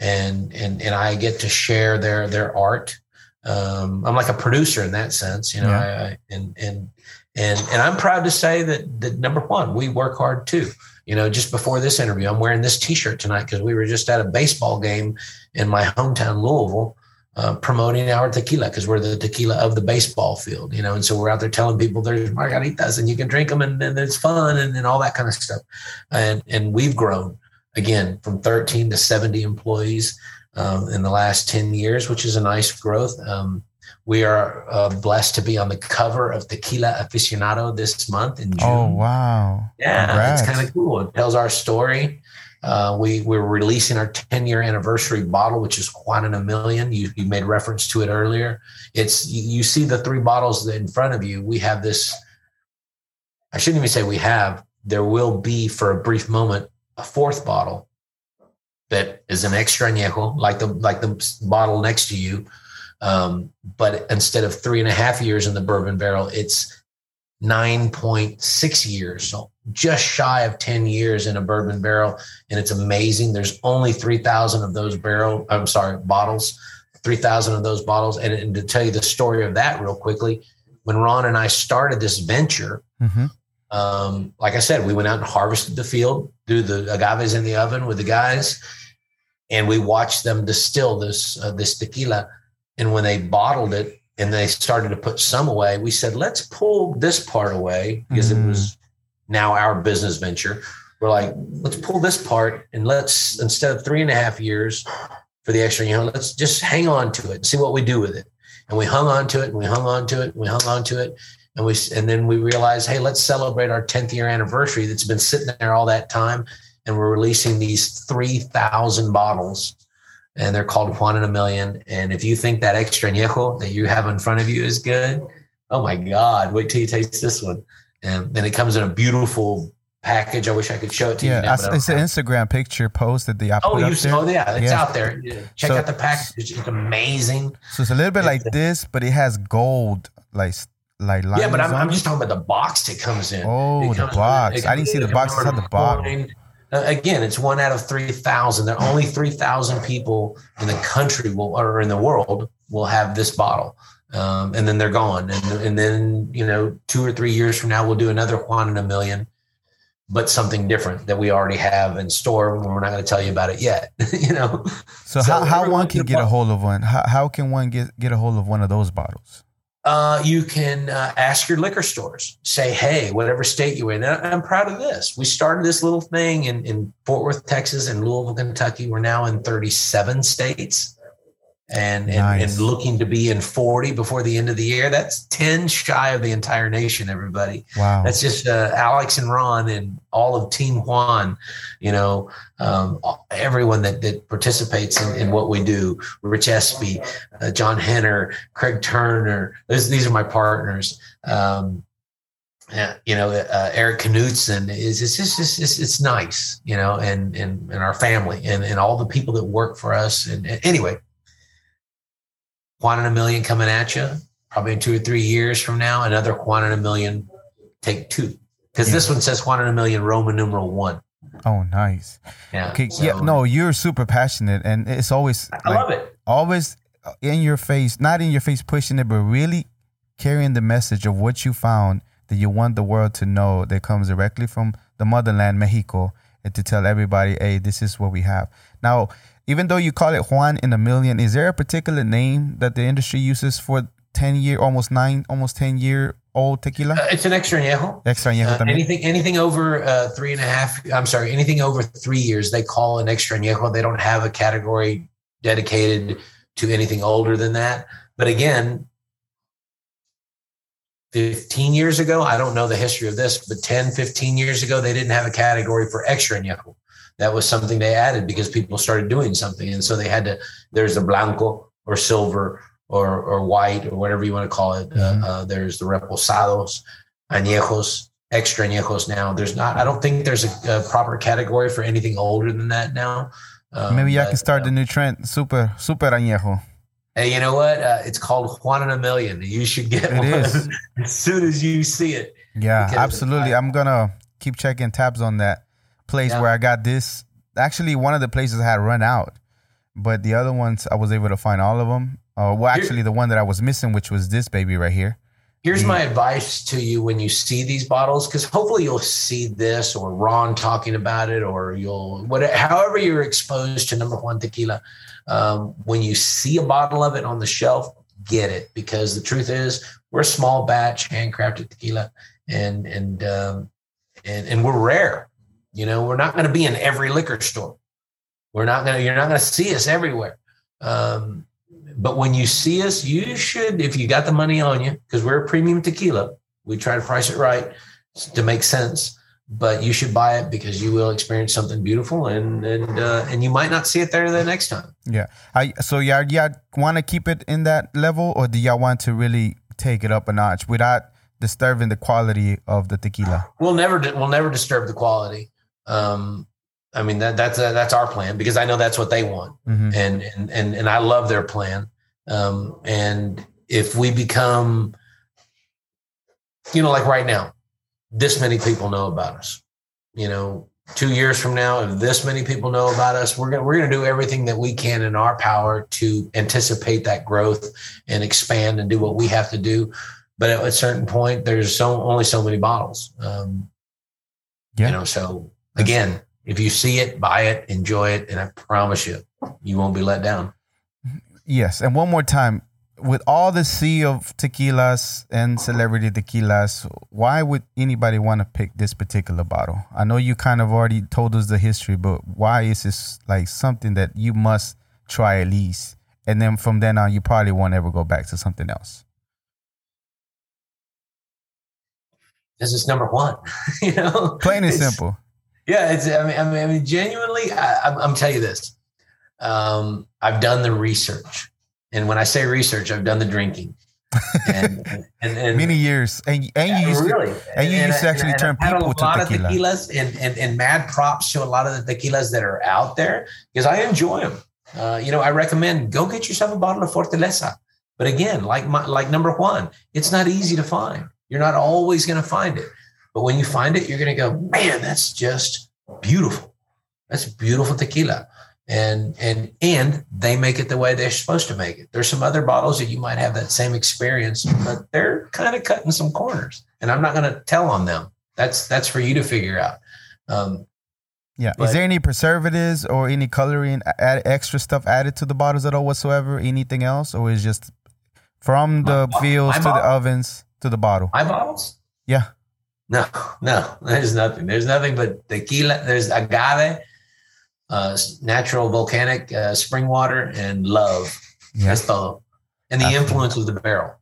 and and and I get to share their their art um, I'm like a producer in that sense, you know, yeah. I, I, and, and, and, and I'm proud to say that, that number Juan, we work hard too. You know, just before this interview, I'm wearing this t-shirt tonight because we were just at a baseball game in my hometown, Louisville, uh, promoting our tequila because we're the tequila of the baseball field, you know, and so we're out there telling people there's margaritas and you can drink them and, and it's fun and, and all that kind of stuff. And, and we've grown again from 13 to 70 employees um, in the last 10 years, which is a nice growth. Um, we are uh, blessed to be on the cover of Tequila Aficionado this month in June. Oh, wow. Yeah, Congrats. it's kind of cool. It tells our story. Uh, we, we're releasing our 10 year anniversary bottle, which is Juan in a Million. You, you made reference to it earlier. It's you, you see the three bottles in front of you. We have this, I shouldn't even say we have, there will be for a brief moment a fourth bottle that is an extra añejo, like the like the bottle next to you. Um, but instead of three and a half years in the bourbon barrel, it's 9.6 years. So just shy of 10 years in a bourbon barrel. And it's amazing. There's only 3,000 of those barrel, I'm sorry, bottles, 3,000 of those bottles. And, and, to tell you the story of that real quickly, when Ron and I started this venture, mm-hmm. um, like I said, we went out and harvested the field, do the agaves in the oven with the guys, and we watched them distill this, uh, this tequila. And when they bottled it, and they started to put some away. We said, let's pull this part away because mm-hmm. it was now our business venture. We're like, let's pull this part and let's instead of three and a half years for the extra, you know, let's just hang on to it and see what we do with it. And we hung on to it and we hung on to it and we hung on to it. And we and then we realized, hey, let's celebrate our 10th year anniversary that's been sitting there all that time. And we're releasing these 3,000 bottles and they're called Juan in a Million. And if you think that extra añejo that you have in front of you is good, oh my God, wait till you taste this one. And then it comes in a beautiful package. I wish I could show it to yeah, you. Yeah, it's an Instagram picture post posted. The oh, you oh yeah, it's yeah. out there. Check so, out the package. It's amazing. So it's a little bit like this, but it has gold like like yeah. But I'm, I'm, just talking about the box it comes in. Oh, the box. I didn't see the box. It's the box. Again, it's one out of 3,000. There are only 3,000 people in the country will, or in the world will have this bottle. Um, and then they're gone. And, and then, you know, two or three years from now, we'll do another Juan in a million, but something different that we already have in store. And we're not going to tell you about it yet, you know? So, so how, how one can get a hold of one? How, how can one get, get a hold of one of those bottles? Uh, you can uh, ask your liquor stores, say, hey, whatever state you're in. I'm proud of this. We started this little thing in, in Fort Worth, Texas, and Louisville, Kentucky. We're now in 37 states and, nice. and, and looking to be in 40 before the end of the year. That's 10 shy of the entire nation, everybody. Wow. That's just uh, Alex and Ron and all of Team Juan, you know, um, everyone that, that participates in, in, what we do. Rich Espy, uh, John Henner, Craig Turner. These, these are my partners. Um, you know, uh, Eric Knudsen is it's just it's, it's, it's nice, you know, and and and our family and and all the people that work for us. And, and anyway, Juan in a Million coming at you probably in two or three years from now. Another Juan in a Million take two because yeah. this one says Juan in a Million Roman numeral one. Oh, nice. Yeah. Okay. So, yeah. No, you're super passionate, and it's always. I like, love it. Always in your face, not in your face pushing it, but really carrying the message of what you found that you want the world to know that comes directly from the motherland, Mexico, and to tell everybody, hey, this is what we have. Now, even though you call it Juan in a million, is there a particular name that the industry uses for 10 year, almost nine, almost 10 year old tequila? Uh, it's an extra añejo. Extra añejo uh, anything, anything over uh, three and a half, I'm sorry, anything over three years, they call an extra añejo. They don't have a category dedicated to anything older than that. But again, 15 years ago, I don't know the history of this, but 10, 15 years ago, they didn't have a category for extra añejo that was something they added because people started doing something. And so they had to, there's the blanco or silver or, or white or whatever you want to call it. Uh, mm-hmm. Uh, uh, there's the reposados, añejos, extra añejos now. There's not, I don't think there's a, a proper category for anything older than that now. Um, Maybe I can start the new trend, super, super añejo. Hey, you know what? Uh, it's called Juan in a Million. You should get it one as soon as you see it. Yeah, absolutely. I, I'm gonna keep checking tabs on that place yeah. where I got this. Actually, one of the places I had run out, but the other ones I was able to find all of them. Uh, well, actually, the one that I was missing, which was this baby right here. Here's my advice to you when you see these bottles, because hopefully you'll see this or Ron talking about it, or you'll whatever, however you're exposed to number Juan tequila. Um, when you see a bottle of it on the shelf, get it because the truth is we're a small batch handcrafted tequila, and and um, and and we're rare. You know, we're not going to be in every liquor store. We're not going to, you're not going to see us everywhere. Um, but when you see us, you should, if you got the money on you, because we're a premium tequila, we try to price it right to make sense. But you should buy it because you will experience something beautiful, and and uh, and you might not see it there the next time. Yeah. I, so y'all, y'all want to keep it in that level, or do y'all want to really take it up a notch without disturbing the quality of the tequila? We'll never we'll never disturb the quality. Um, I mean that that's uh, that's our plan because I know that's what they want, mm-hmm. and and and and I love their plan. Um, and if we become you know, like right now, this many people know about us. You know, two years from now, if this many people know about us, we're gonna we're gonna do everything that we can in our power to anticipate that growth and expand and do what we have to do. But at a certain point, there's so only so many bottles. Um, yeah. You know, so again, if you see it, buy it, enjoy it, and I promise you, you won't be let down. Yes, and one more time, with all the sea of tequilas and celebrity tequilas, why would anybody want to pick this particular bottle? I know you kind of already told us the history, but why is this like something that you must try at least? And then from then on, you probably won't ever go back to something else. This is number one, you know, plain and simple. Yeah, it's. I mean, I mean, I mean genuinely, I, I'm, I'm telling you this. Um, I've done the research and when I say research, I've done the drinking. And, and, and many years, and, and you used really, to, and you used to actually turn people to a lot tequila. of tequilas, and, and and mad props to a lot of the tequilas that are out there because I enjoy them. Uh, you know, I recommend go get yourself a bottle of Fortaleza. But again, like my like number Juan, it's not easy to find. You're not always going to find it, but when you find it, you're going to go, man, that's just beautiful. That's beautiful tequila and and and they make it the way they're supposed to make it. There's some other bottles that you might have that same experience, but they're kind of cutting some corners, and I'm not going to tell on them. That's that's for you to figure out. Um, yeah. But, Is there any preservatives or any coloring, add, extra stuff added to the bottles at all whatsoever? Anything else, or is just from the my, fields my to bottle? the ovens to the bottle? My bottles. Yeah. No, no, there's nothing. There's nothing but tequila. There's agave uh, natural volcanic uh, spring water and love. Yeah. That's todo. And the Absolutely. influence of the barrel.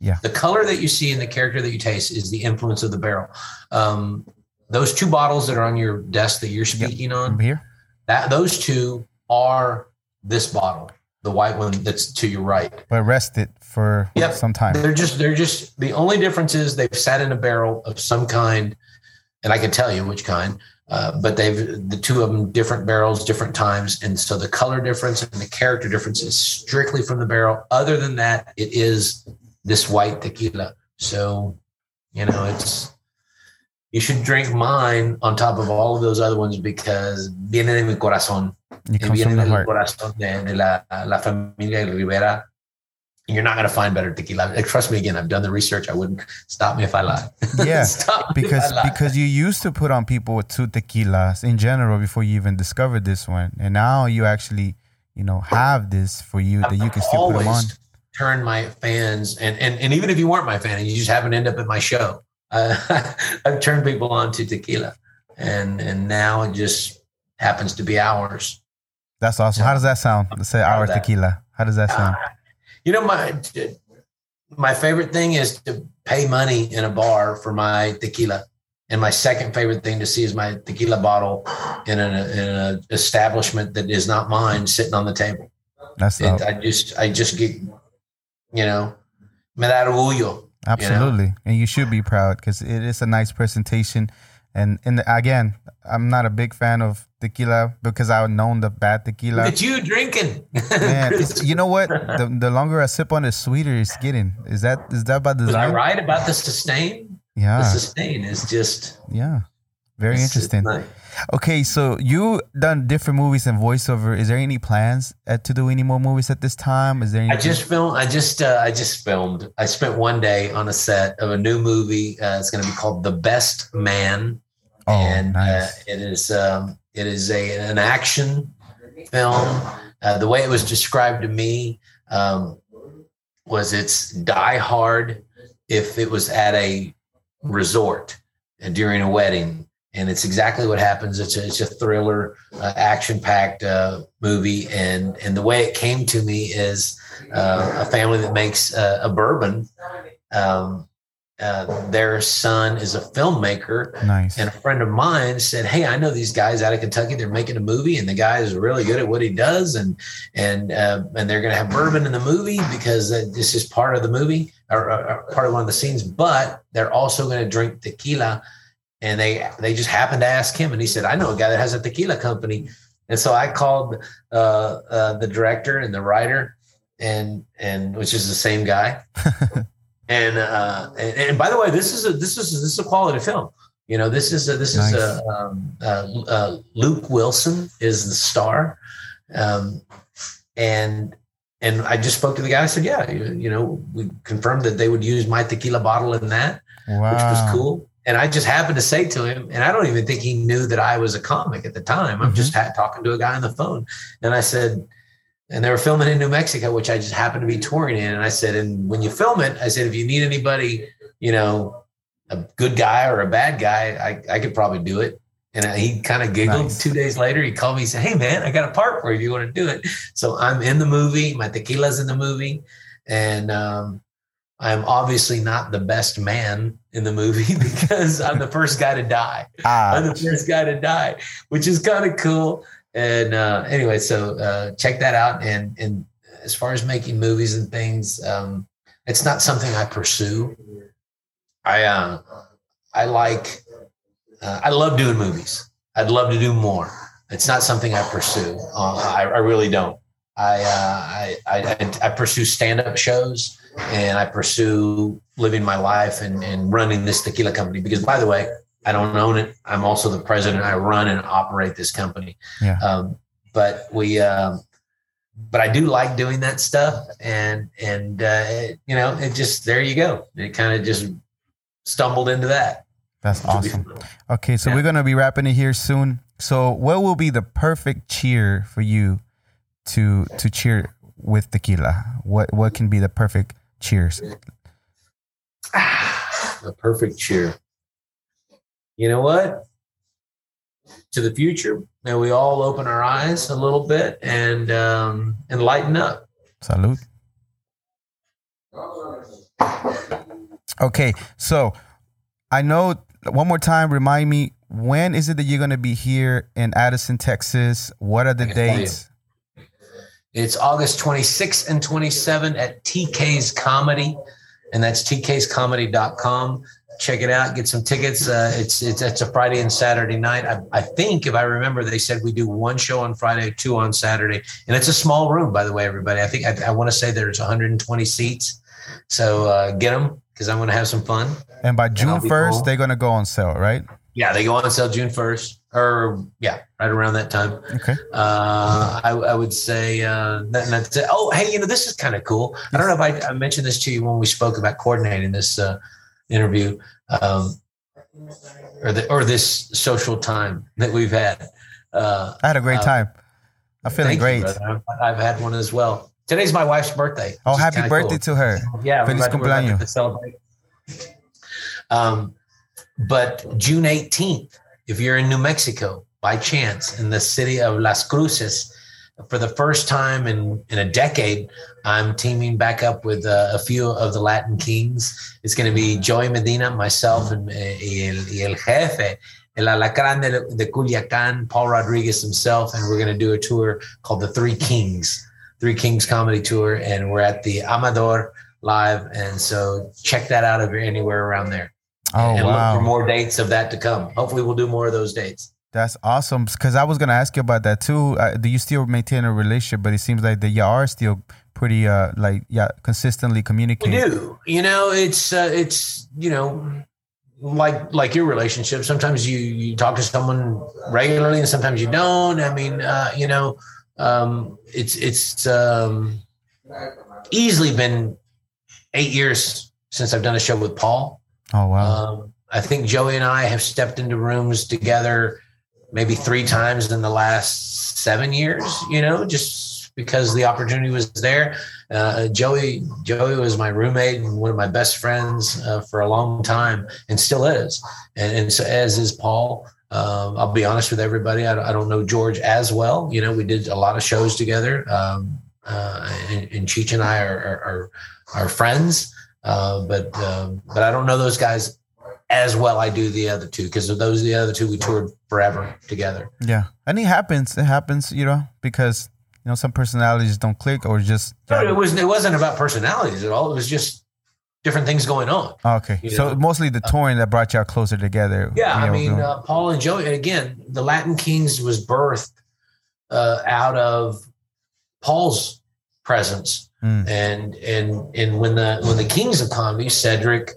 Yeah. The color that you see and the character that you taste is the influence of the barrel. Um, those two bottles that are on your desk that you're speaking yep. on, here, that those two are this bottle, the white one that's to your right. But rested for yep. some time. They're just they're just the only difference is they've sat in a barrel of some kind, and I can tell you which kind. Uh, but they've the two of them different barrels, different times, and so the color difference and the character difference is strictly from the barrel. Other than that, it is this white tequila. So, you know, it's you should drink mine on top of all of those other ones because viene de mi corazón. Viene del corazón de, de la, la familia Rivera you're not going to find better tequila. Trust me again, I've done the research. I wouldn't stop me if I lied. Yeah, because because you used to put on people with two tequilas in general before you even discovered this one, and now you actually you know have this for you that you can still put them on. Turn my fans and, and and even if you weren't my fan and you just happen to end up at my show, uh, I've turned people on to tequila, and and now it just happens to be ours. That's awesome. How does that sound? Let's say our tequila. How does that sound? Uh, you know, my my favorite thing is to pay money in a bar for my tequila. And my second favorite thing to see is my tequila bottle in an, in an establishment that is not mine sitting on the table. That's it, I just I just get you know me da orgullo. Absolutely, you know? and you should be proud because it is a nice presentation. And in the, again, I'm not a big fan of tequila because I've known the bad tequila. But you drinking? Man, you know what? The, the longer I sip on it, sweeter it's getting. Is that is that about design? Was I right about the sustain? Yeah, the sustain is just yeah, very interesting. Nice. Okay, so you done different movies and voiceover. Is there any plans to do any more movies at this time? Is there? I just filmed. I just uh, I just filmed. I spent one day on a set of a new movie. Uh, it's going to be called The Best Man, oh, and uh, nice. uh, it is um, it is a an action film. Uh, the way it was described to me um, was it's Die Hard if it was at a resort and during a wedding. And it's exactly what happens. It's a, it's a thriller, uh, action-packed uh, movie, and and the way it came to me is uh, a family that makes a bourbon, um, uh, their son is a filmmaker. Nice. And a friend of mine said, "Hey, I know these guys out of Kentucky. They're making a movie, and the guy is really good at what he does, and and uh, and they're going to have bourbon in the movie because this is part of the movie or, or, part of one of the scenes. But they're also going to drink tequila, and they they just happened to ask him, and he said, "I know a guy that has a tequila company." And so I called uh, uh, the director and the writer, and and which is the same guy. and, uh, and and by the way, this is a this is this is a quality film. You know, this is a, this nice. is a um, uh, uh, Luke Wilson is the star, um, and and I just spoke to the guy. I said, yeah, you, you, know, we confirmed that they would use my tequila bottle in that, wow. which was cool. And I just happened to say to him, and I don't even think he knew that I was a comic at the time. I'm mm-hmm. just ha- talking to a guy on the phone, and I said, and they were filming in New Mexico, which I just happened to be touring in. And I said, and when you film it, I said, if you need anybody, you know, a good guy or a bad guy, I, I could probably do it. And he kind of giggled. Nice. Two days later, he called me and said, Hey, man, I got a part for you if you want to do it. So I'm in the movie. My tequila's in the movie. And um, I'm obviously not the best man in the movie because I'm the first guy to die. Ah. I'm the first guy to die, which is kind of cool. And uh, anyway, so uh, check that out. And, and as far as making movies and things, um, it's not something I pursue. I, uh, I like uh, I love doing movies. I'd love to do more. It's not something I pursue. Uh, I, I, really don't. I, uh, I, I, I, pursue stand-up shows and I pursue living my life and, and running this tequila company. Because by the way, I don't own it. I'm also the president. I run and operate this company. Yeah. Um, but we, um, but I do like doing that stuff. And, and, uh, it, you know, it just, there you go. It kind of just stumbled into that. That's awesome. Okay, so yeah. we're gonna be wrapping it here soon. So, what will be the perfect cheer for you to to cheer with tequila? What what can be the perfect cheers? the perfect cheer. You know what? To the future, may we all open our eyes a little bit and um, and lighten up. Salute. Okay, so I know one more time, remind me when is it that you're going to be here in Addison, Texas? What are the dates? It's August 26th and 27th at TK's Comedy, and that's tk'scomedy.com. Check it out, get some tickets. Uh, it's, it's it's a Friday and Saturday night. I, I think, if I remember, they said we do one show on Friday, two on Saturday, and it's a small room, by the way, everybody. I think I, I want to say there's 120 seats, so uh, get them because I'm going to have some fun. And by June first, they're going to go on sale, right? Yeah, they go on sale June first, or yeah, right around that time. Okay. Uh, I, I would say uh, that, that's it. Oh, hey, you know this is kind of cool. I don't know if I, I, mentioned this to you when we spoke about coordinating this uh, interview, um, or the or this social time that we've had. Uh, I had a great uh, time. I'm feeling great. You, I've had one as well. Today's my wife's birthday. Oh, happy birthday cool. to her. Yeah, Feliz cumpleaños. To celebrate. Um, but June 18th, if you're in New Mexico by chance in the city of Las Cruces, for the first time in, in a decade, I'm teaming back up with uh, a few of the Latin Kings. It's going to be Joey Medina, myself, and y el, y el jefe, El Alacrán de, de Culiacan, Paul Rodriguez himself, and we're going to do a tour called the Three Kings, Three Kings Comedy Tour, and we're at the Amador Live, and so check that out if you're anywhere around there. Oh, and wow. look for more dates of that to come. Hopefully, we'll do more of those dates. That's awesome. Because I was going to ask you about that too. Uh, do you still maintain a relationship? But it seems like that you are still pretty, uh, like, yeah, consistently communicating. We do. You know, it's uh, it's you know, like like your relationship. Sometimes you you talk to someone regularly, and sometimes you don't. I mean, uh, you know, um, it's it's um, easily been eight years since I've done a show with Paul. Oh wow! Um, I think Joey and I have stepped into rooms together maybe three times in the last seven years. You know, just because the opportunity was there. Uh, Joey Joey was my roommate and one of my best friends uh, for a long time, and still is. And, and so as is Paul. Um, I'll be honest with everybody. I, I, don't know George as well. You know, we did a lot of shows together. Um, uh, and, and Cheech and I are, are, are, are friends. Uh, but um, but I don't know those guys as well. I do the other two because those are the other two we toured forever together. Yeah, and it happens. It happens, you know, because you know some personalities don't click or just. No, it was it wasn't about personalities at all. It was just different things going on. Okay, so know? mostly the touring that brought y'all closer together. Yeah, I mean, uh, Paul and Joey. And again, the Latin Kings was birthed uh, out of Paul's presence Mm. And and and when the when the kings of comedy, Cedric,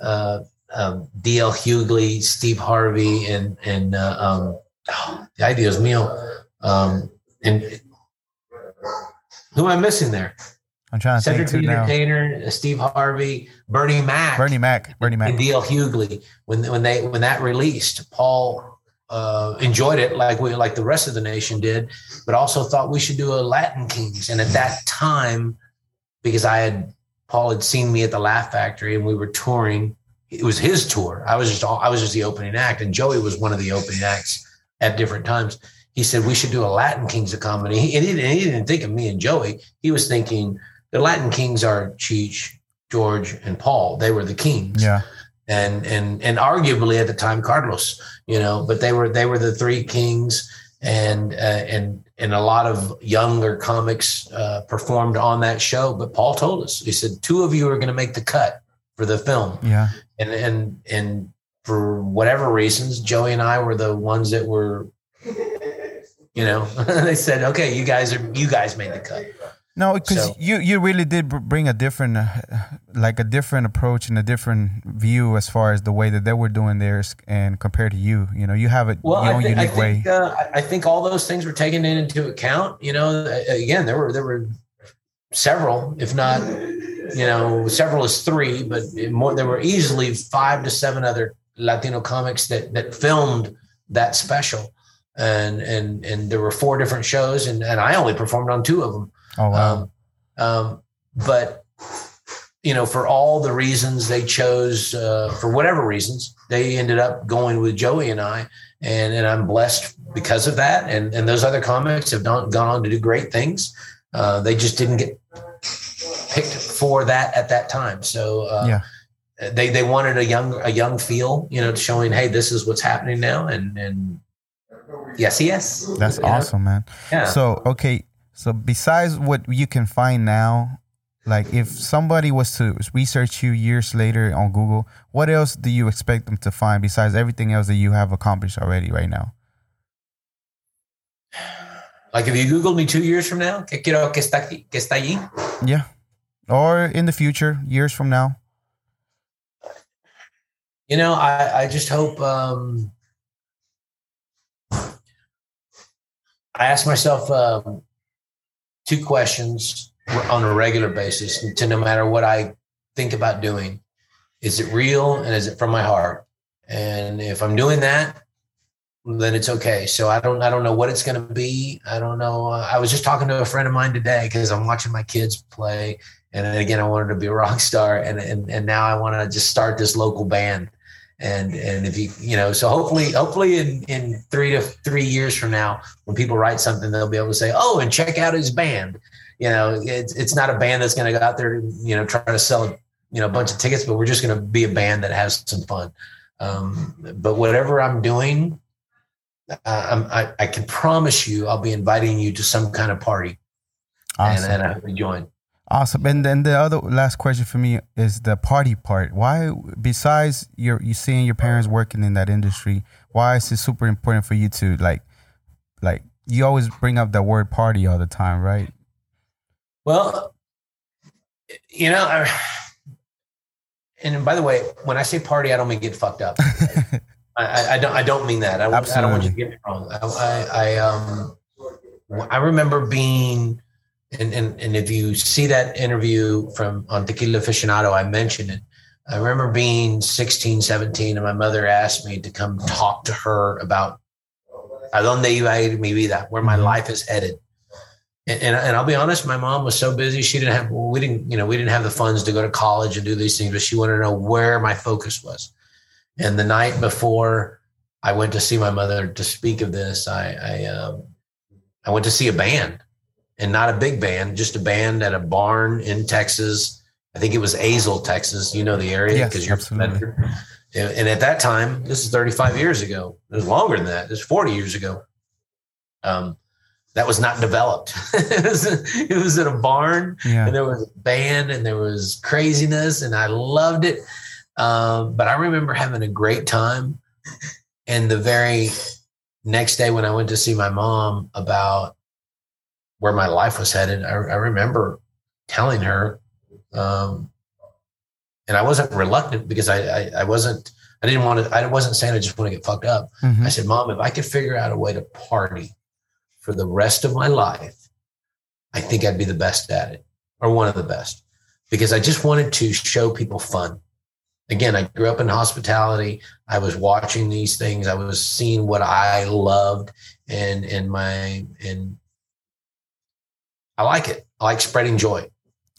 uh, um, D.L. Hughley, Steve Harvey, and and uh, um, oh, the idea is meal. Um, and who am I missing there? I'm trying to Cedric think. Entertainer, Steve Harvey, Bernie Mac, Bernie Mac, Bernie Mac, and D.L. Hughley. When when they when that released, Paul uh, enjoyed it like we like the rest of the nation did, but also thought we should do a Latin Kings. And at that time, because I had Paul had seen me at the Laugh Factory and we were touring. It was his tour. I was just all, I was just the opening act, and Joey was one of the opening acts at different times. He said we should do a Latin Kings of comedy. He, and he, didn't, he didn't think of me and Joey. He was thinking the Latin Kings are Cheech, George, and Paul. They were the kings. Yeah. And and and arguably at the time Carlos, you know, but they were they were the three kings and uh, and and a lot of younger comics uh, performed on that show. But Paul told us he said two of you are going to make the cut for the film, Yeah. and and and for whatever reasons, Joey and I were the ones that were, you know, they said, okay, you guys are you guys made the cut. No, because So- you you really did bring a different, uh, like a different approach and a different view as far as the way that they were doing theirs and compared to you. You know, you have a Well, your I own think, I unique way. think, uh, I- I think all those things were taken into account. You know, again, there were there were several, if not, you know, several is three, but more. There were easily five to seven other Latino comics that that filmed that special, and and and there were four different shows, and and I only performed on two of them. oh wow. Um, um, but you know, for all the reasons they chose, uh, for whatever reasons, they ended up going with Joey and I, and and I'm blessed because of that. And and those other comics have done, gone on to do great things. Uh, they just didn't get picked for that at that time. So uh, Yeah. they they wanted a young a young feel, you know, showing hey, this is what's happening now, and and yes, yes, That's you know? awesome, man. Yeah. So okay, so besides what you can find now, like if somebody was to research you years later on Google, what else do you expect them to find besides everything else that you have accomplished already right now? Like if you Google me two years from now, que quiero que está aquí, que está allí. Yeah. Or in the future, years from now. You know, I, I just hope um, I ask myself um, two questions on a regular basis to no matter what I think about doing. Is it real and is it from my heart? And if I'm doing that, then it's okay. So I don't I don't know what it's going to be. I don't know. Uh, I was just talking to a friend of mine today because I'm watching my kids play, and again I wanted to be a rock star, and and and now I want to just start this local band. And and if you you know so hopefully hopefully in in three to three years from now when people write something they'll be able to say oh and check out his band you know it's it's not a band that's going to go out there you know try to sell you know a bunch of tickets but we're just going to be a band that has some fun um, but whatever I'm doing uh, I'm, I, I can promise you I'll be inviting you to some kind of party Awesome. and, and I hope you join. Awesome. And then the other last question for me is the party part. Why, besides your you seeing your parents working in that industry, why is it super important for you to like, like you always bring up the word party all the time, right? Well, you know, I, and by the way, when I say party, I don't mean get fucked up. I, I, I don't. I don't mean that. I, I don't want you to get me wrong. I, I, I um, I remember being, and, and and if you see that interview from on Tequila Aficionado, I mentioned it. I remember being 16, 17, and my mother asked me to come talk to her about a donde iba a ir mi vida, where my life is headed. And, and, and I'll be honest, my mom was so busy. She didn't have, we didn't, you know, we didn't have the funds to go to college and do these things, but she wanted to know where my focus was. And the night before I went to see my mother to speak of this, I, I, um, I went to see a band and not a big band, just a band at a barn in Texas. I think it was Azle, Texas. You know the area Yes, because you're absolutely. And and at that time, this is 35 years ago. It was longer than that. It's 40 years ago. Um, that was not developed. it, was, it was in a barn Yeah. and there was a band and there was craziness and I loved it. Um, but I remember having a great time. And the very next day when I went to see my mom about where my life was headed, I, I remember telling her, um, and I wasn't reluctant because I, I, I wasn't I didn't want to I wasn't saying I just want to get fucked up. Mm-hmm. I said, Mom, if I could figure out a way to party for the rest of my life, I think I'd be the best at it or one of the best because I just wanted to show people fun. Again, I grew up in hospitality. I was watching these things. I was seeing what I loved and and my and I like it. I like spreading joy.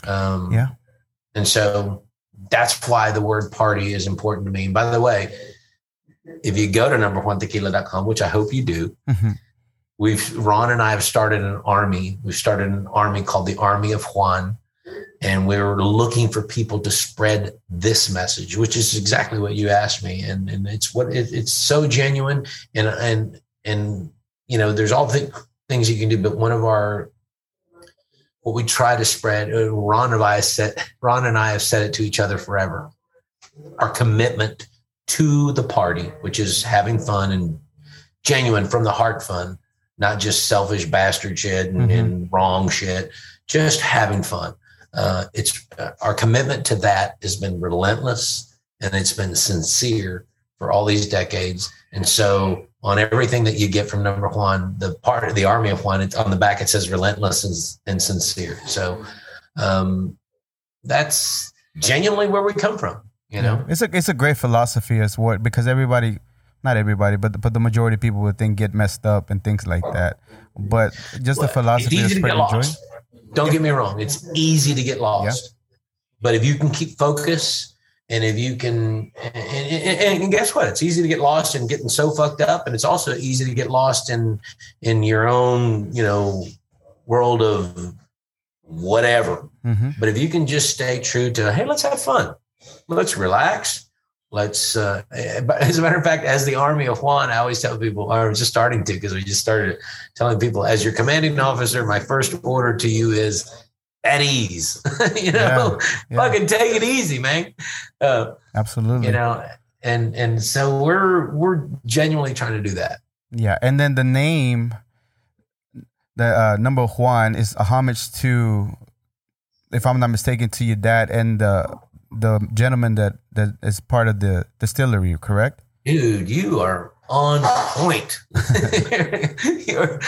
Um, yeah. And so that's why the word party is important to me. And by the way, if you go to number Juan tequila.com, which I hope you do, mm-hmm. we've Ron and I have started an army. We've started an army called the Army of Juan. And we're looking for people to spread this message, which is exactly what you asked me. And, and it's what it, it's so genuine. And, and, and, you know, there's all the things you can do, but one of our what we try to spread. Uh, Ron and I said, Ron and I have said it to each other forever. Our commitment to the party, which is having fun and genuine from the heart fun, not just selfish bastard shit and, mm-hmm. and wrong shit, just having fun. Uh, it's uh, our commitment to that has been relentless and it's been sincere for all these decades. And so on everything that you get from number Juan, the part of the army of Juan, it's on the back, it says relentless and, sincere. So um, that's genuinely where we come from. You know, it's a it's a great philosophy as what because everybody, not everybody, but but the majority of people would think get messed up and things like that. But just well, the philosophy of spreading joy. Don't get me wrong; it's easy to get lost, yeah. but if you can keep focus and if you can, and, and, and, guess what? It's easy to get lost in getting so fucked up, and it's also easy to get lost in in your own, you know, world of whatever. Mm-hmm. But if you can just stay true to, hey, let's have fun, let's relax, let's. Uh, as a matter of fact, as the army of Juan, I always tell people, or I was just starting to because we just started telling people, as your commanding officer, my first order to you is at ease. you know, yeah, yeah. fucking take it easy, man. Uh, Absolutely. You know, and and so we're we're genuinely trying to do that. Yeah, and then the name, the uh, number Juan is a homage to, if I'm not mistaken, to your dad and the the gentleman that that is part of the distillery. Correct? Dude, you are on point. You're,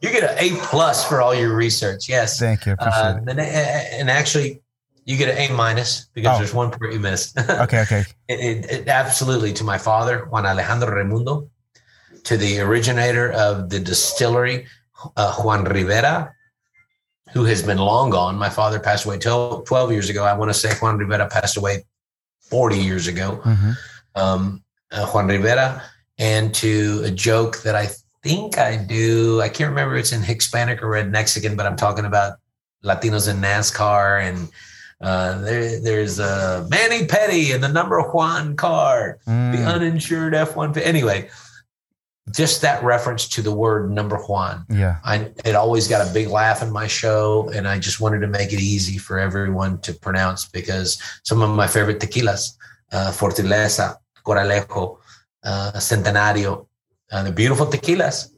you get an A plus for all your research. Yes. Thank you. Uh, and, and, actually, you get an A minus because oh. there's one part you missed. okay. Okay. It, it, it, absolutely to my father, Juan Alejandro Reymundo, to the originator of the distillery, uh, Juan Rivera, who has been long gone. My father passed away 12, 12 years ago. I want to say Juan Rivera passed away 40 years ago. Mm-hmm. Um, uh, Juan Rivera and to a joke that I think I do. I can't remember it's in Hick-Spanic or Red Mexican, but I'm talking about Latinos in NASCAR and uh, there, there's a Manny Petty and the number Juan car, mm. the uninsured F1. Anyway, just that reference to the word number Juan. Yeah. I, it always got a big laugh in my show. And I just wanted to make it easy for everyone to pronounce because some of my favorite tequilas, uh, Fortaleza, Corralejo, uh, Centenario, uh, the beautiful tequilas.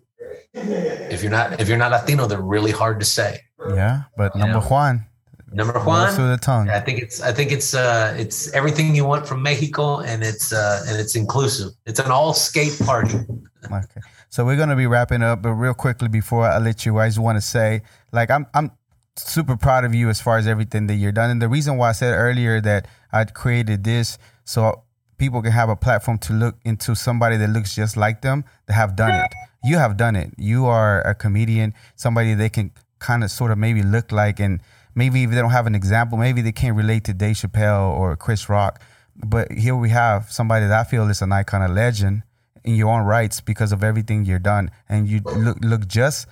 If you're not if you're not Latino, they're really hard to say. Yeah, but you number know? Juan. Number one, Through the tongue. I think it's I think it's uh it's everything you want from Mexico, and it's uh and it's inclusive. It's an all skate party. okay, so we're gonna be wrapping up, but real quickly before I let you, I just want to say, like I'm I'm super proud of you as far as everything that you're done, and the reason why I said earlier that I created this so people can have a platform to look into somebody that looks just like them that have done it. You have done it. You are a comedian, somebody they can kind of sort of maybe look like, and maybe if they don't have an example, maybe they can't relate to Dave Chappelle or Chris Rock. But here we have somebody that I feel is an icon, a legend in your own rights because of everything you're done, and you look look just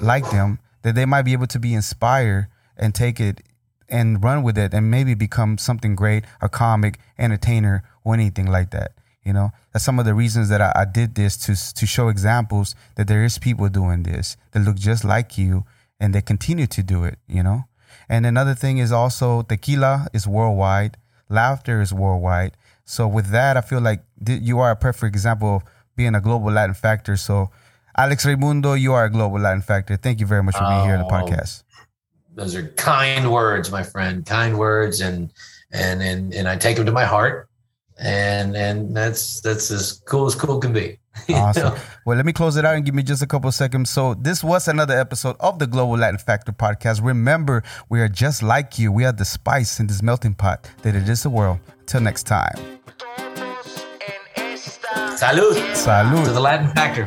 like them. That they might be able to be inspired and take it and run with it and maybe become something great, a comic, entertainer, or anything like that. You know, that's some of the reasons that I, I did this to to show examples that there is people doing this that look just like you and they continue to do it. You know, and another thing is also tequila is worldwide, laughter is worldwide. So with that, I feel like you are a perfect example of being a global Latin factor. So, Alex Reymundo, you are a global Latin factor. Thank you very much for being oh, here on the podcast those are kind words, my friend. Kind words, and and and and I take them to my heart, and and that's that's as cool as cool can be. Awesome. Well, let me close it out and give me just a couple seconds. So, this was another episode of the Global Latin Factor podcast. Remember, we are just like you. We are the spice in this melting pot that it is the world. Till next time. Salud. Salud. To the Latin Factor.